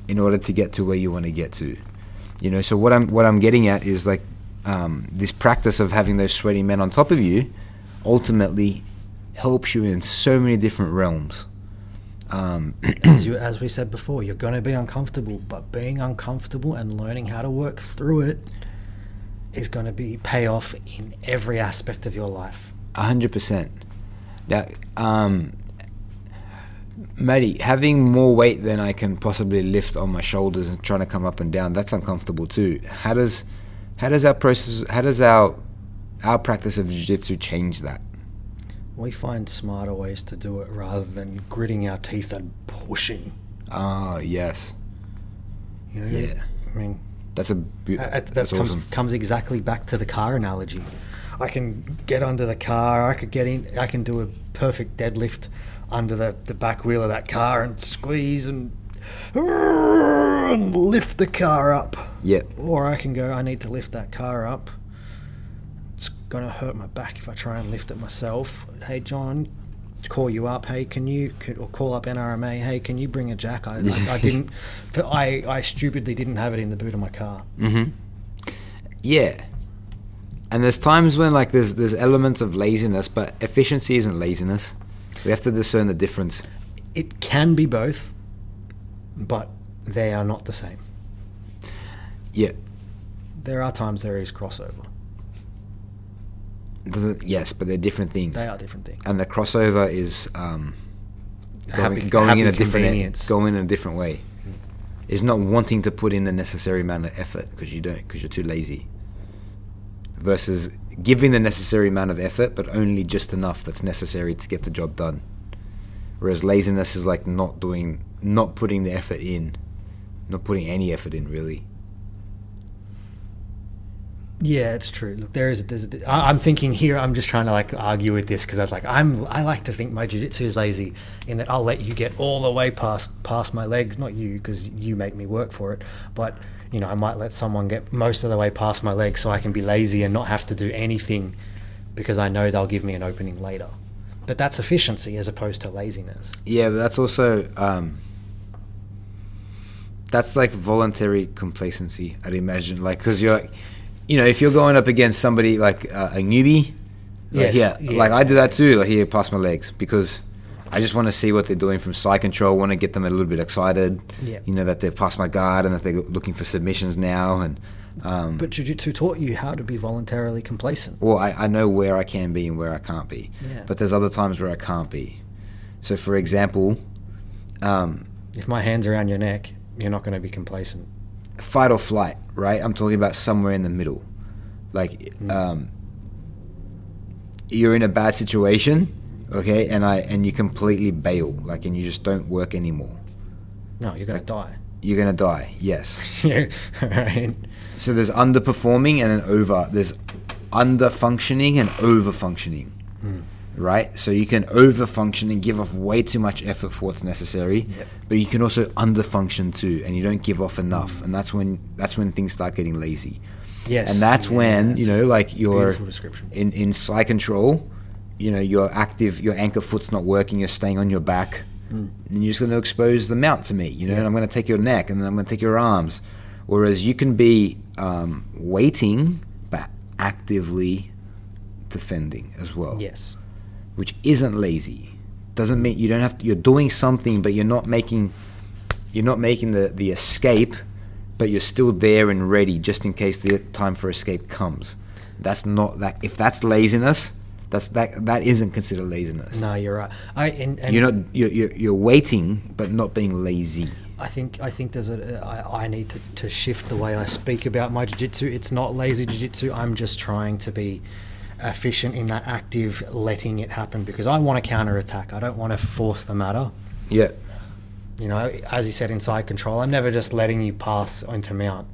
in order to get to where you want to get to. You know, so what I'm what I'm getting at is like um, this practice of having those sweaty men on top of you ultimately helps you in so many different realms. Um, <clears throat> as, you, as we said before, you're going to be uncomfortable, but being uncomfortable and learning how to work through it is going to be pay off in every aspect of your life. A hundred percent. Now, um, Matty, having more weight than I can possibly lift on my shoulders and trying to come up and down, that's uncomfortable too. How does how does our process how does our our practice of jiu-jitsu change that? We find smarter ways to do it rather than gritting our teeth and pushing. Ah, yes. You know? Yeah. I mean, That's a be- that, that that's comes, awesome. comes exactly back to the car analogy. I can get under the car. I could get in. I can do a perfect deadlift under the, the back wheel of that car and squeeze and, and lift the car up. Yeah. Or I can go. I need to lift that car up. It's gonna hurt my back if I try and lift it myself. Hey John, call you up. Hey, can you or call up NRMA? Hey, can you bring a jack? I, I, I didn't. <laughs> I I stupidly didn't have it in the boot of my car. Mm-hmm. Yeah. And there's times when like there's there's elements of laziness, but efficiency isn't laziness. We have to discern the difference. It can be both, but they are not the same. Yeah. There are times there is crossover. Doesn't yes, but they're different things. They are different things. And the crossover is um, going, Happy- going in a different going in a different way. Is not wanting to put in the necessary amount of effort because you don't because you're too lazy. Versus giving the necessary amount of effort, but only just enough that's necessary to get the job done. Whereas laziness is like not doing, not putting the effort in, not putting any effort in really. Yeah, it's true. Look, there is. There's. I'm thinking here. I'm just trying to like argue with this because I was like, I'm. I like to think my jiu-jitsu is lazy in that I'll let you get all the way past past my legs. Not you, because you make me work for it. But you know, I might let someone get most of the way past my legs so I can be lazy and not have to do anything because I know they'll give me an opening later. But that's efficiency as opposed to laziness. Yeah, but that's also um, that's like voluntary complacency. I'd imagine, like, because you're, you know, if you're going up against somebody like uh, a newbie, like, Yes, yeah, yeah. like I do that too. Like, here, pass my legs because I just want to see what they're doing from side control. Want to get them a little bit excited. Yeah. You know that they've passed my guard and that they're looking for submissions now, and um, But jiu-jitsu taught you how to be voluntarily complacent. well, I, I know where I can be and where I can't be. Yeah. But there's other times where I can't be. So, for example, um, If my hands are around your neck, you're not going to be complacent. Fight or flight, right? I'm talking about somewhere in the middle. Like, um, you're in a bad situation, okay, and I and you completely bail, like, and you just don't work anymore. No, you're going to die. You're gonna die. Yes. <laughs> right. So there's underperforming and then over. There's under functioning and over functioning. Right? So you can over function and give off way too much effort for what's necessary, Yep. but you can also under function too, and you don't give off enough, and that's when that's when things start getting lazy. Yes, and that's yeah, when that's you know, like your in in side control, you know, your active, your anchor foot's not working. You're staying on your back, and you're just going to expose the mount to me. You know, and I'm going to take your neck, and then I'm going to take your arms. Whereas you can be um, waiting, but actively defending as well, Yes. Which isn't lazy. Doesn't mean you don't have to. You're doing something, but you're not making you're not making the the escape, but you're still there and ready just in case the time for escape comes. That's not that. If that's laziness, that's that that isn't considered laziness. No, you're right. I and, and You're not you're, you're you're waiting, but not being lazy. I think I think there's a I, I need to, to shift the way I speak about my jiu-jitsu. It's not lazy jiu-jitsu. I'm just trying to be efficient in that active letting it happen because I want to counter attack. I don't want to force the matter. Yeah. You know, as you said, inside control. I'm never just letting you pass into mount.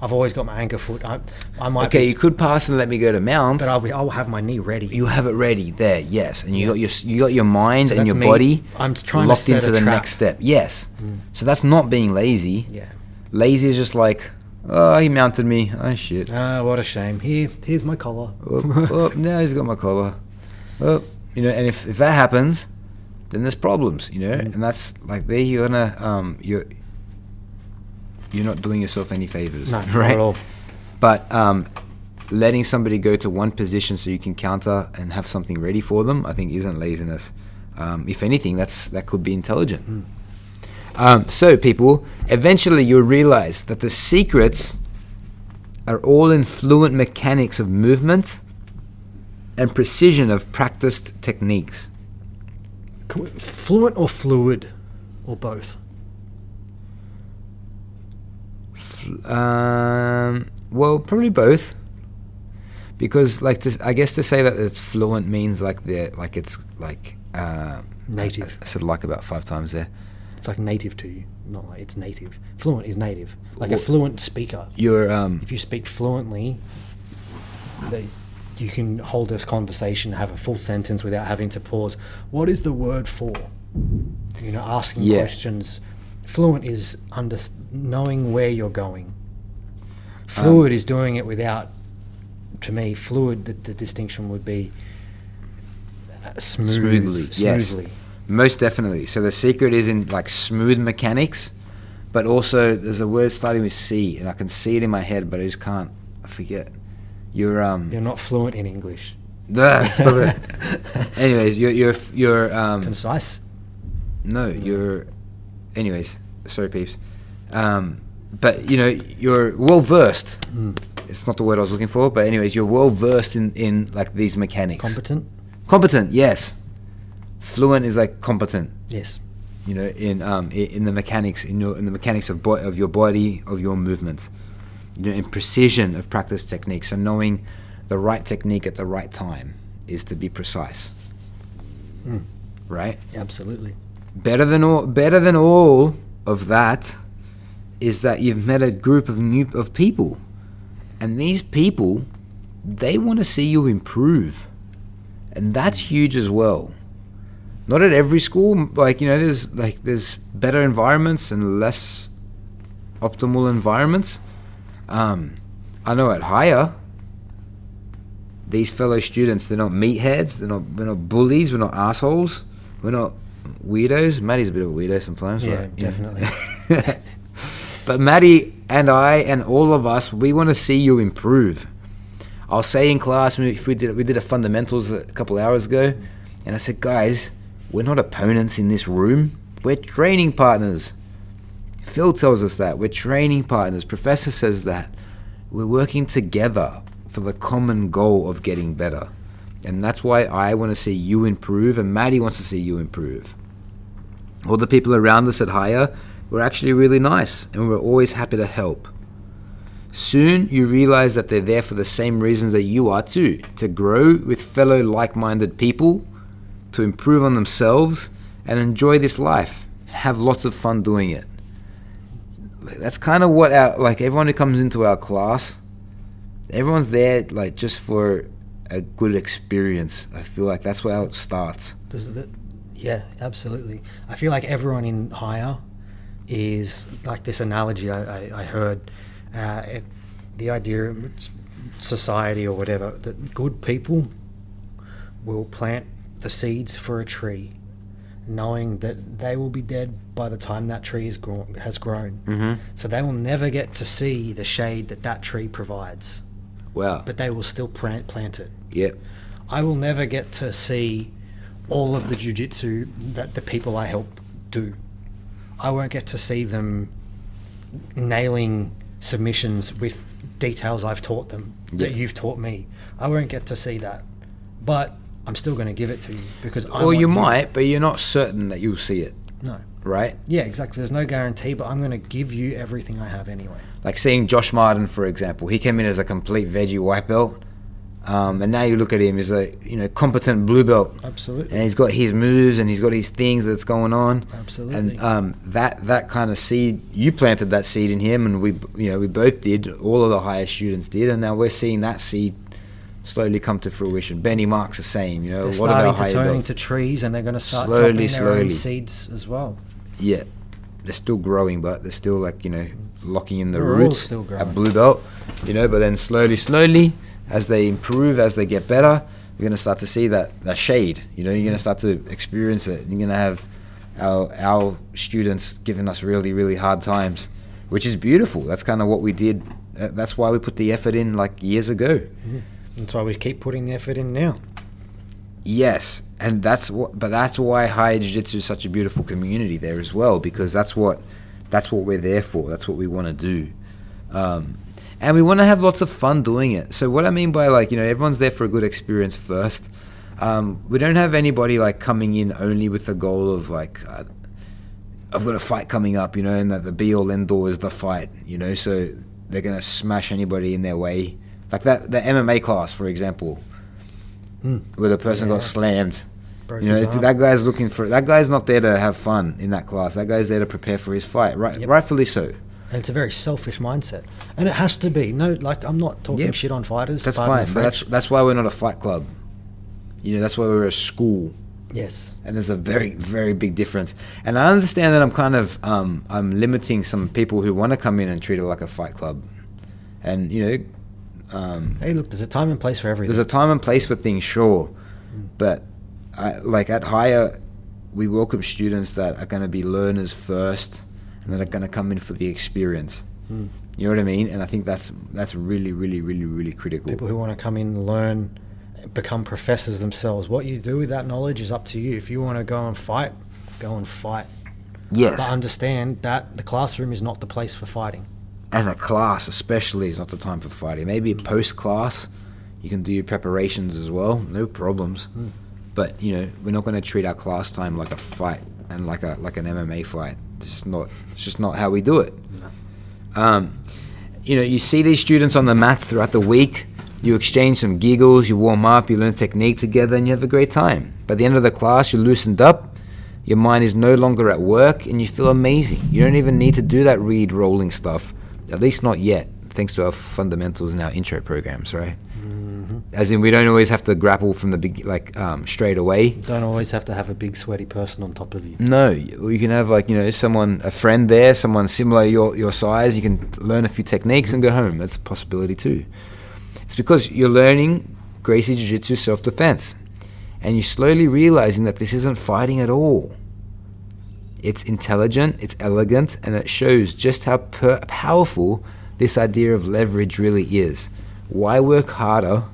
I've always got my anchor foot. I, I might Okay, be, you could pass and let me go to mount. but I'll be I'll have my knee ready. you have it ready there, yes, and you got your you got your mind So and your me- body I'm trying to locked into the trap. next step. Yes, mm. so that's not being lazy. yeah. Lazy is just like, oh, he mounted me. Oh shit. Ah, what a shame. Here, here's my collar. oh, oh, <laughs> now he's got my collar. Oh, you know, and if, if that happens, then there's problems, you know, Mm. and that's like there you're gonna um you're you're not doing yourself any favors, No, <laughs> not right? at all. But um, letting somebody go to one position so you can counter and have something ready for them, I think, isn't laziness. Um, if anything, that's that could be intelligent. Hmm. Um, so, people, eventually you'll realize that the secrets are all in fluent mechanics of movement and precision of practiced techniques. We- Fluent or fluid, or both? Um, well, probably both. Because, like, to, I guess to say that it's fluent means like the like it's like uh, Native. I said like about five times there. It's like native to you, not like it's native. Fluent is native, like a fluent speaker. You're um, If you speak fluently, the, you can hold this conversation, have a full sentence without having to pause. What is the word for? You know, asking Yeah. questions. Fluent is under knowing where you're going. Um, Fluid is doing it without. To me, fluid. The, the distinction would be uh, smooth, Smoothly, yes. Most definitely. So the secret is in like smooth mechanics, but also there's a word starting with C, and I can see it in my head, but I just can't. I forget. You're um. You're not fluent in English. Ugh, stop it. <laughs> Anyways, you're you're you're um. Concise. No, you're. Anyways, sorry, peeps. Um, but you know you're well versed. Mm. It's not the word I was looking for, but anyways, you're well versed in in like these mechanics. Competent. competent, yes. Fluent is like competent. Yes. You know, in um in the mechanics in your in the mechanics of bo- of your body of your movement. You know, in precision of practice techniques. So knowing the right technique at the right time is to be precise. Mm. Right. Absolutely. better than all better than all of that is that you've met a group of new of people and these people they want to see you improve and that's huge as well not at every school like you know there's like there's better environments and less optimal environments um i know at higher these fellow students they're not meatheads they're not we're not bullies we're not assholes we're not weirdos maddie's a bit of a weirdo sometimes Yeah, right? Definitely. <laughs> but maddie and i and all of us we want to see you improve i'll say in class if we did we did a fundamentals a couple hours ago and i said guys we're not opponents in this room. We're training partners. Phil tells us that. We're training partners. Professor says that. We're working together for the common goal of getting better. And that's why i want to see you improve and maddie wants to see you improve. All the people around us at higher were actually really nice and we're always happy to help. Soon you realize that they're there for the same reasons that you are too to grow with fellow like-minded people to improve on themselves and enjoy this life have lots of fun doing it that's kind of what our like everyone who comes into our class everyone's there like just for a good experience i feel like that's where it starts Does that, yeah, absolutely. I feel like everyone in higher is like this analogy I, I, I heard. Uh, it, the idea of society or whatever that good people will plant the seeds for a tree, knowing that they will be dead by the time that tree is grown, has grown. mm-hmm. So they will never get to see the shade that that tree provides, wow but they will still plant, plant it. yep I will never get to see all of the jujitsu that the people I help do. I won't get to see them nailing submissions with details I've taught them that you've taught me. I won't get to see that, but I'm still going to give it to you because I or you might, but you're not certain that you'll see it, No. right? Yeah, exactly. There's no guarantee, but I'm going to give you everything I have anyway. Like seeing Josh Martin, for example, he came in as a complete veggie white belt, um, and now you look at him as a you know competent blue belt, Absolutely. and he's got his moves and he's got his things that's going on. Absolutely. And um, that that kind of seed, you planted that seed in him, and we you know we both did. All of the higher students did, and now we're seeing that seed slowly come to fruition. Benny Mark's the same. You know, they're a lot of our starting to turn belts. into trees, and they're going to start Slowly, dropping their own seeds as well. Yeah, they're still growing, but they're still like you know locking in the We're roots still at blue belt. You know, but then slowly, slowly, as they improve, as they get better, you're gonna start to see that that shade. You know, you're gonna start to experience it. You're gonna have our our students giving us really, really hard times, which is beautiful. That's kind of what we did. That's why we put the effort in like years ago. Mm-hmm. That's why we keep putting the effort in now. Yes, and that's what. But that's why higher jiu-jitsu is such a beautiful community there as well, because that's what that's what we're there for. That's what we want to do, um, and we want to have lots of fun doing it. So what I mean by like you know everyone's there for a good experience first. Um, we don't have anybody like coming in only with the goal of like. Uh, I've got a fight coming up, you know, and that the be all end all is the fight, you know, so they're gonna smash anybody in their way. Like that the MMA class, for example, Hmm. where the person Yeah. got slammed. Broke You know, that guy's looking for that guy's not there to have fun in that class. That guy's there to prepare for his fight, right? Yep. Rightfully so. And it's a very selfish mindset, and it has to be. No, like I'm not talking Yeah. shit on fighters. That's fine, but that's that's why we're not a fight club. You know, that's why we're a school. yes. and there's a very very big difference and i understand that i'm kind of um, i'm limiting some people who want to come in and treat it like a fight club and you know um, Hey, look, there's a time and place for everything. there's a time and place for things sure but I, like at higher we welcome students that are going to be learners first and that are going to come in for the experience Mm. you know what i mean and i think that's that's really really really really critical People who want to come in, learn, become professors themselves. What you do with that knowledge is up to you. If you want to go and fight, go and fight. yes But understand that the classroom is not the place for fighting. And a class especially is not the time for fighting. Maybe post class, you can do your preparations as well, no problems. But you know, we're not going to treat our class time like a fight and like a like an MMA fight. It's just not. It's just not how we do it. Um, you know, you see these students on the mats throughout the week. You exchange some giggles, you warm up, you learn technique together, and you have a great time. By the end of the class, you're loosened up. Your mind is no longer at work, and you feel amazing. You don't even need to do that read rolling stuff, at least not yet, thanks to our fundamentals and our intro programs, right? As in, we don't always have to grapple from the big, like, um, straight away. Don't always have to have a big sweaty person on top of you. No, you can have like you know someone, a friend there, someone similar your your size. You can learn a few techniques and go home. That's a possibility too. It's because you're learning Gracie Jiu Jitsu self defense, and you're slowly realizing that this isn't fighting at all. It's intelligent, it's elegant, and it shows just how per- powerful this idea of leverage really is. Why work harder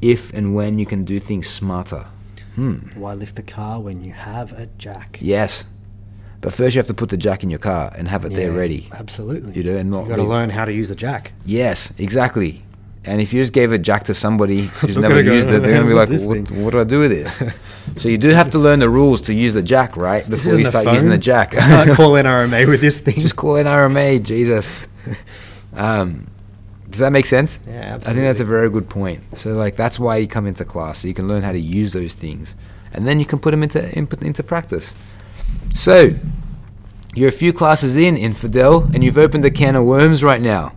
if and when you can do things smarter? Hmm. Why lift the car when you have a jack? Yes. But first you have to put the jack in your car and have it there ready. Absolutely. You do, and not You got to learn how to use a jack. Yes, exactly. And if you just gave a jack to somebody <laughs> who's never gonna go, used it, they're gonna be <laughs> like, what, what do I do with this? <laughs> so you do have to learn the rules to use the jack, right? Before you start using the jack. I can't call NRMA with this thing. just call it RMA, Jesus. Um, does that make sense? Yeah, absolutely. I think that's a very good point. So like that's why you come into class, so you can learn how to use those things, and then you can put them into input into practice. So you're a few classes in, infidel, and you've opened a can of worms right now.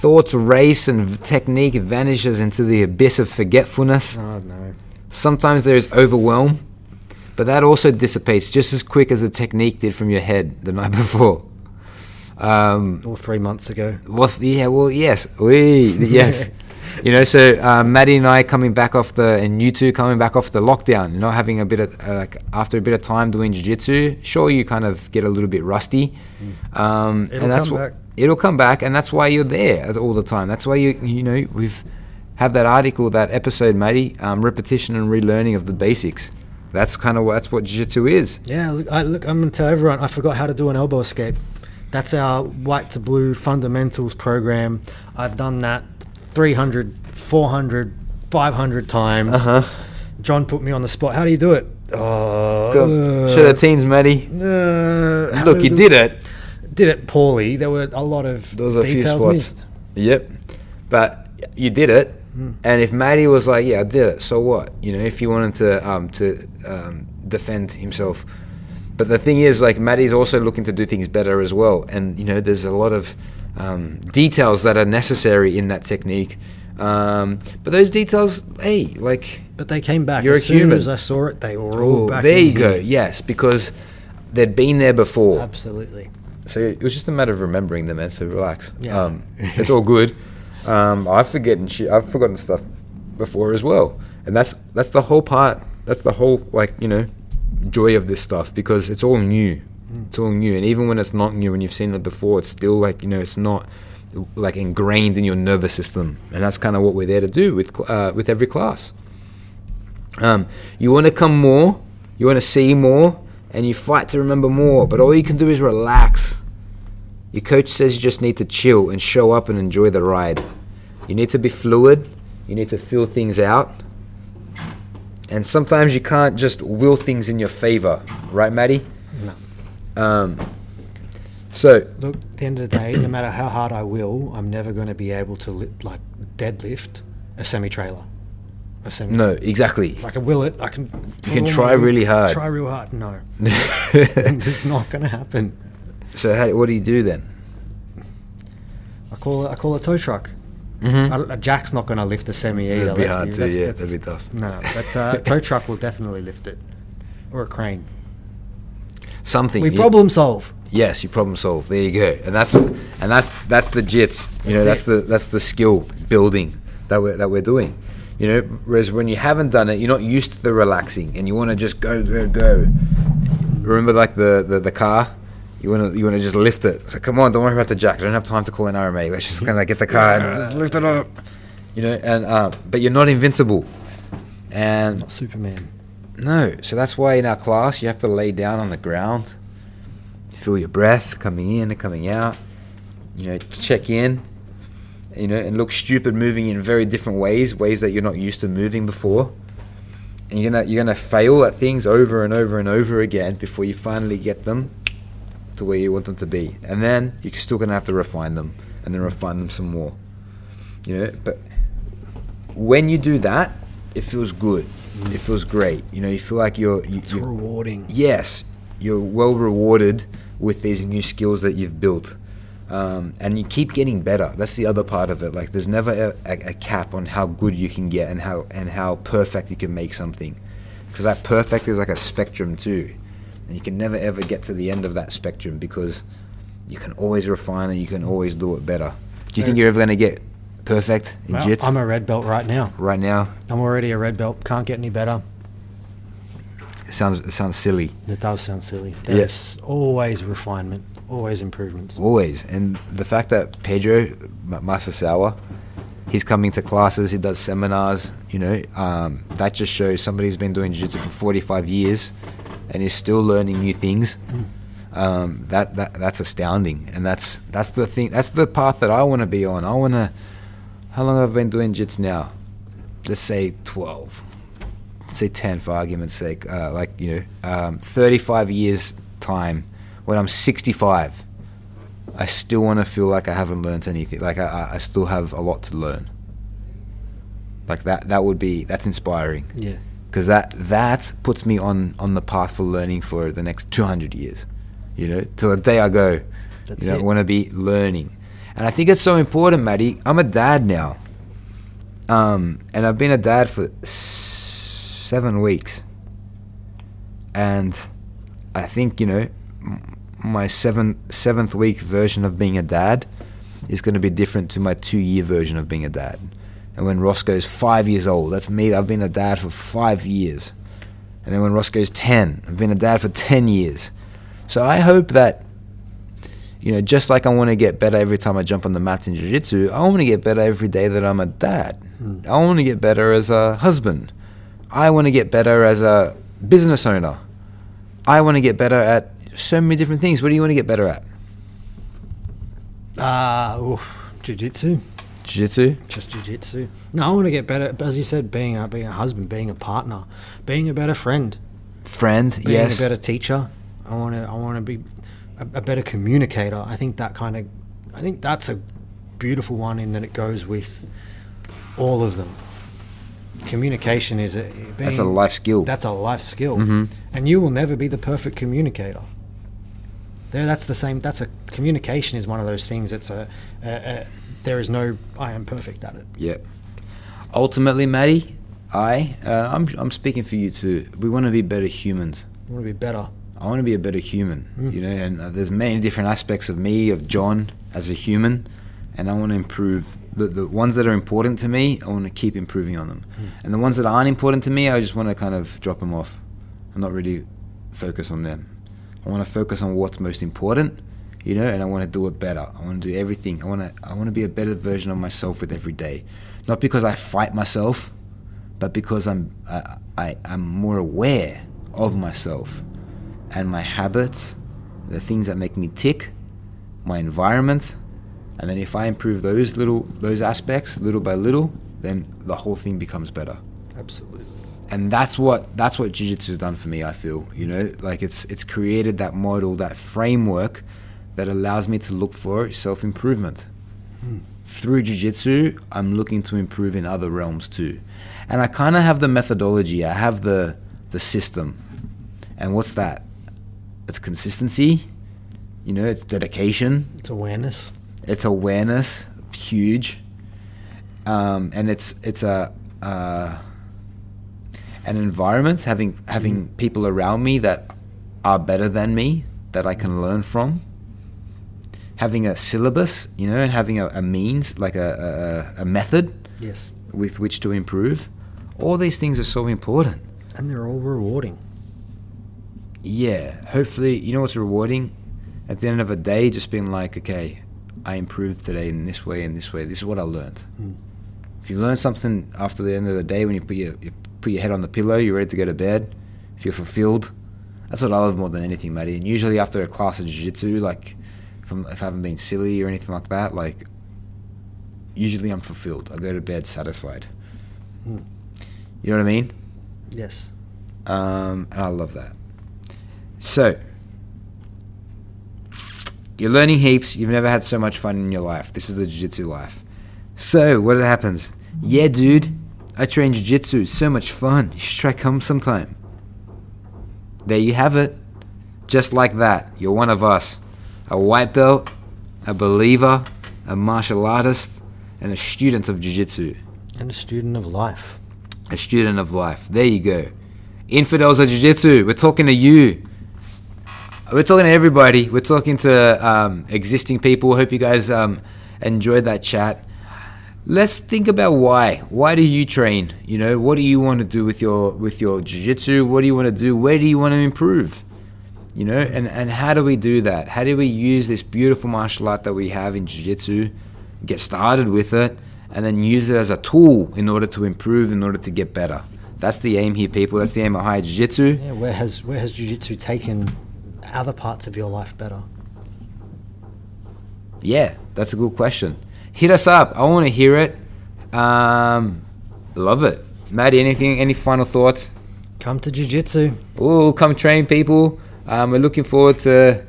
Thoughts race and technique vanishes into the abyss of forgetfulness. Oh no. Sometimes there is overwhelm, but that also dissipates just as quick as the technique did from your head the night <laughs> before. Um, Or three months ago. well, yeah, well, yes, we, yes. <laughs> you know, so uh, Maddie and I coming back off the, and you two coming back off the lockdown, not having a bit of, uh, like, after a bit of time doing jiu-jitsu, sure, you kind of get a little bit rusty. Um, It'll and that's come wh- back. It'll come back, and that's why you're there all the time. That's why you, you know, we've have that article, that episode, Maddie, um, repetition and relearning of the basics. That's kind of that's what jiu-jitsu is. Yeah, look, I, look, I'm going to tell everyone I forgot how to do an elbow escape. That's our white to blue fundamentals program. I've done that 300, 400, 500 times. Uh-huh. John put me on the spot. How do you do it? Oh, Go. Show the teens, Matty. uh, Look, you did it. Did it poorly. There were a lot of There was a few spots. missed. Yep. But you did it. Hmm. And if Matty was like, "Yeah, I did it," so what? You know, if he wanted to um, to um, defend himself. But the thing is, like, Matty's also looking to do things better as well. And you know, there's a lot of um, details that are necessary in that technique. Um, but those details, hey, like, But they came back. You're as a soon human. as I saw it, they were all oh, back. there you go. Yes, because they'd been there before. Absolutely. So it was just a matter of remembering them, man. So relax. Yeah. Um, <laughs> it's all good. Um, I've forgotten shit. I've forgotten stuff before as well, and that's that's the whole part. That's the whole like you know joy of this stuff because it's all new. It's all new, and even when it's not new, when you've seen it before, it's still like you know it's not like ingrained in your nervous system, and that's kind of what we're there to do with uh, with every class. Um, you want to come more, you want to see more, and you fight to remember more. But all you can do is relax. Your coach says you just need to chill and show up and enjoy the ride. You need to be fluid. You need to feel things out. And sometimes you can't just will things in your favor, right, Maddie? No. Um, so Look, at the end of the day, no matter how hard I will, I'm never going to be able to li- like deadlift a semi trailer. A semi. no, exactly. I can will it. I can. You can try really hard. Try real hard. No, <laughs> it's not going to happen. so how, what do you do then? I call it. I call it tow truck. Mm-hmm. A jack's not going to lift a semi either. It'd be hard to, that's- yeah, that'd be tough. No, but uh, <laughs> tow truck will definitely lift it, or a crane. Something. We yeah. problem solve. Yes, you problem solve. There you go, and that's and that's that's the jits. You know, that's That's the that's the skill building that we're that we're doing. You know, whereas when you haven't done it, you're not used to the relaxing, and you want to just go go go. Remember, like the the, the car. You want to you want to just lift it. So come on, don't worry about the jack. I don't have time to call an RMA. Let's just kind of get the car and just lift it up. You know, and um, but you're not invincible. And Not Superman. no, so that's why in our class you have to lay down on the ground, feel your breath coming in and coming out. You know, check in. You know, and look stupid moving in very different ways, ways that you're not used to moving before. And you're gonna you're gonna fail at things over and over and over again before you finally get them to where you want them to be. And then you're still gonna have to refine them and then refine them some more. You know, but when you do that, it feels good. Mm. It feels great. You know, you feel like you're you, It's you rewarding. yes, you're well rewarded with these new skills that you've built. Um, and you keep getting better. That's the other part of it. Like, there's never a, a, a cap on how good you can get and how and how perfect you can make something, because that perfect is like a spectrum too, and you can never ever get to the end of that spectrum because you can always refine and you can always do it better. Do you think you're ever going to get perfect in Well, jits I'm a red belt right now. right now? I'm already a red belt. Can't get any better. It sounds it sounds silly. It does sound silly. Yeah. Always refinement, always improvements. Always. And the fact that Pedro Masasawa, he's coming to classes, he does seminars, you know, um, that just shows somebody's been doing jiu-jitsu for 45 years and is still learning new things. Um, that, that that's astounding, and that's that's the thing. That's the path that I want to be on. I want to. How long have I been doing jits now? Let's say 12. Let's say 10 for argument's sake. Uh, like you know, um, 35 years time when I'm 65. I still want to feel like I haven't learned anything. Like I, I- still have a lot to learn. Like that, that would be that's inspiring Yeah. because that that puts me on on the path for learning for the next 200 years. You know, till the day I go. That's you know, it. I want to be learning, and I think it's so important, Maddie. I'm a dad now, um, and I've been a dad for s- seven weeks, and I think you know my seven seventh week version of being a dad is going to be different to my two year version of being a dad. And when Roscoe's five years old, that's me. I've been a dad for five years. And then when Roscoe's 10, I've been a dad for 10 years. So I hope that, you know, just like I want to get better every time I jump on the mats in Jiu Jitsu, I want to get better every day that I'm a dad. Hmm. I want to get better as a husband. I want to get better as a business owner. I want to get better at so many different things. What do you want to get better at? Uh, oof, jiu-jitsu. Jiu-jitsu. Just jiu-jitsu. No, I want to get better. As you said, being a being a husband, being a partner, being a better friend, Friend. being yes. Being a better teacher. I want to. I want to be a, a better communicator. I think that kind of. I think that's a beautiful one in that it goes with all of them. Communication is a. That's a life skill. That's a life skill, Mhm. and you will never be the perfect communicator. There, that's the same. That's a communication is one of those things. It's a, a, a there is no I am perfect at it. Yep. Ultimately, Maddie, I, uh, I'm, I'm speaking for you too. We want to be better humans. I want to be better. I want to be a better human, Mm. you know, and uh, there's many different aspects of me, of John as a human, and I want to improve. The, the ones that are important to me, I want to keep improving on them. And the ones that aren't important to me, I just want to kind of drop them off. I'm not really focus on them. I want to focus on what's most important, you know, and I want to do it better. I want to do everything. I want to I want to be a better version of myself with every day. Not because I fight myself, but because I'm I, I I'm more aware of myself and my habits, the things that make me tick, my environment, and then if I improve those little those aspects little by little, then the whole thing becomes better. Absolutely. And that's what that's what jiu-jitsu has done for me, I feel. You know, like it's it's created that model, that framework that allows me to look for self-improvement. Through jiu-jitsu, I'm looking to improve in other realms too. And I kind of have the methodology, I have the the system. And what's that? It's consistency, you know, it's dedication, It's awareness. it's awareness, huge, um, and it's it's a uh, an environments, having having people around me that are better than me that I can learn from. Having a syllabus, you know, and having a, a means like a, a, a method Yes. with which to improve. All these things are so important. And they're all rewarding. Yeah, hopefully, you know what's rewarding? At the end of a day, just being like, okay, I improved today in this way and this way. This is what I learned. Mm. If you learn something after the end of the day, when you put your you put your head on the pillow, you're ready to go to bed. If you're fulfilled, that's what I love more than anything, Matty. And usually after a class of jiu-jitsu, like from if I haven't been silly or anything like that, like usually I'm fulfilled. I go to bed satisfied. Mm. You know what I mean? Yes. Um, and I love that. So, you're learning heaps. You've never had so much fun in your life. This is the jiu-jitsu life. So, what happens? Yeah, dude, I train jiu-jitsu. It's so much fun. You should try come sometime. There you have it. Just like that, you're one of us. A white belt, a believer, a martial artist, and a student of jiu-jitsu And a student of life. a student of life. There you go. Infidels of Jiu Jitsu, we're talking to you. We're talking to everybody. We're talking to um, existing people. Hope you guys um, enjoyed that chat. Let's think about why. Why do you train? You know, what do you want to do with your with your jiu-jitsu? What do you want to do? Where do you want to improve? You know, and, and how do we do that? How do we use this beautiful martial art that we have in jiu-jitsu, get started with it, and then use it as a tool in order to improve, in order to get better? That's the aim here, people. That's the aim of high jiu-jitsu. Yeah, where has where has jiu-jitsu taken other parts of your life better? Yeah, that's a good question. Hit us up. I want to hear it. Um, love it. Maddie, anything? Any final thoughts? Come to jiu-jitsu. Oh, come train, people. Um, we're looking forward to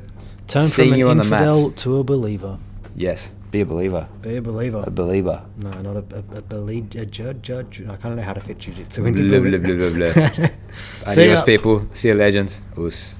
Turn seeing you on the mats. to a believer. Yes, be a believer. Be a believer. A believer. no, not a, a, a believe a judge. Judge. I can't know how to fit jiu-jitsu <laughs> into Blah, blah, blah, blah, blah. <laughs> See Adios, people. See you, legends. Us.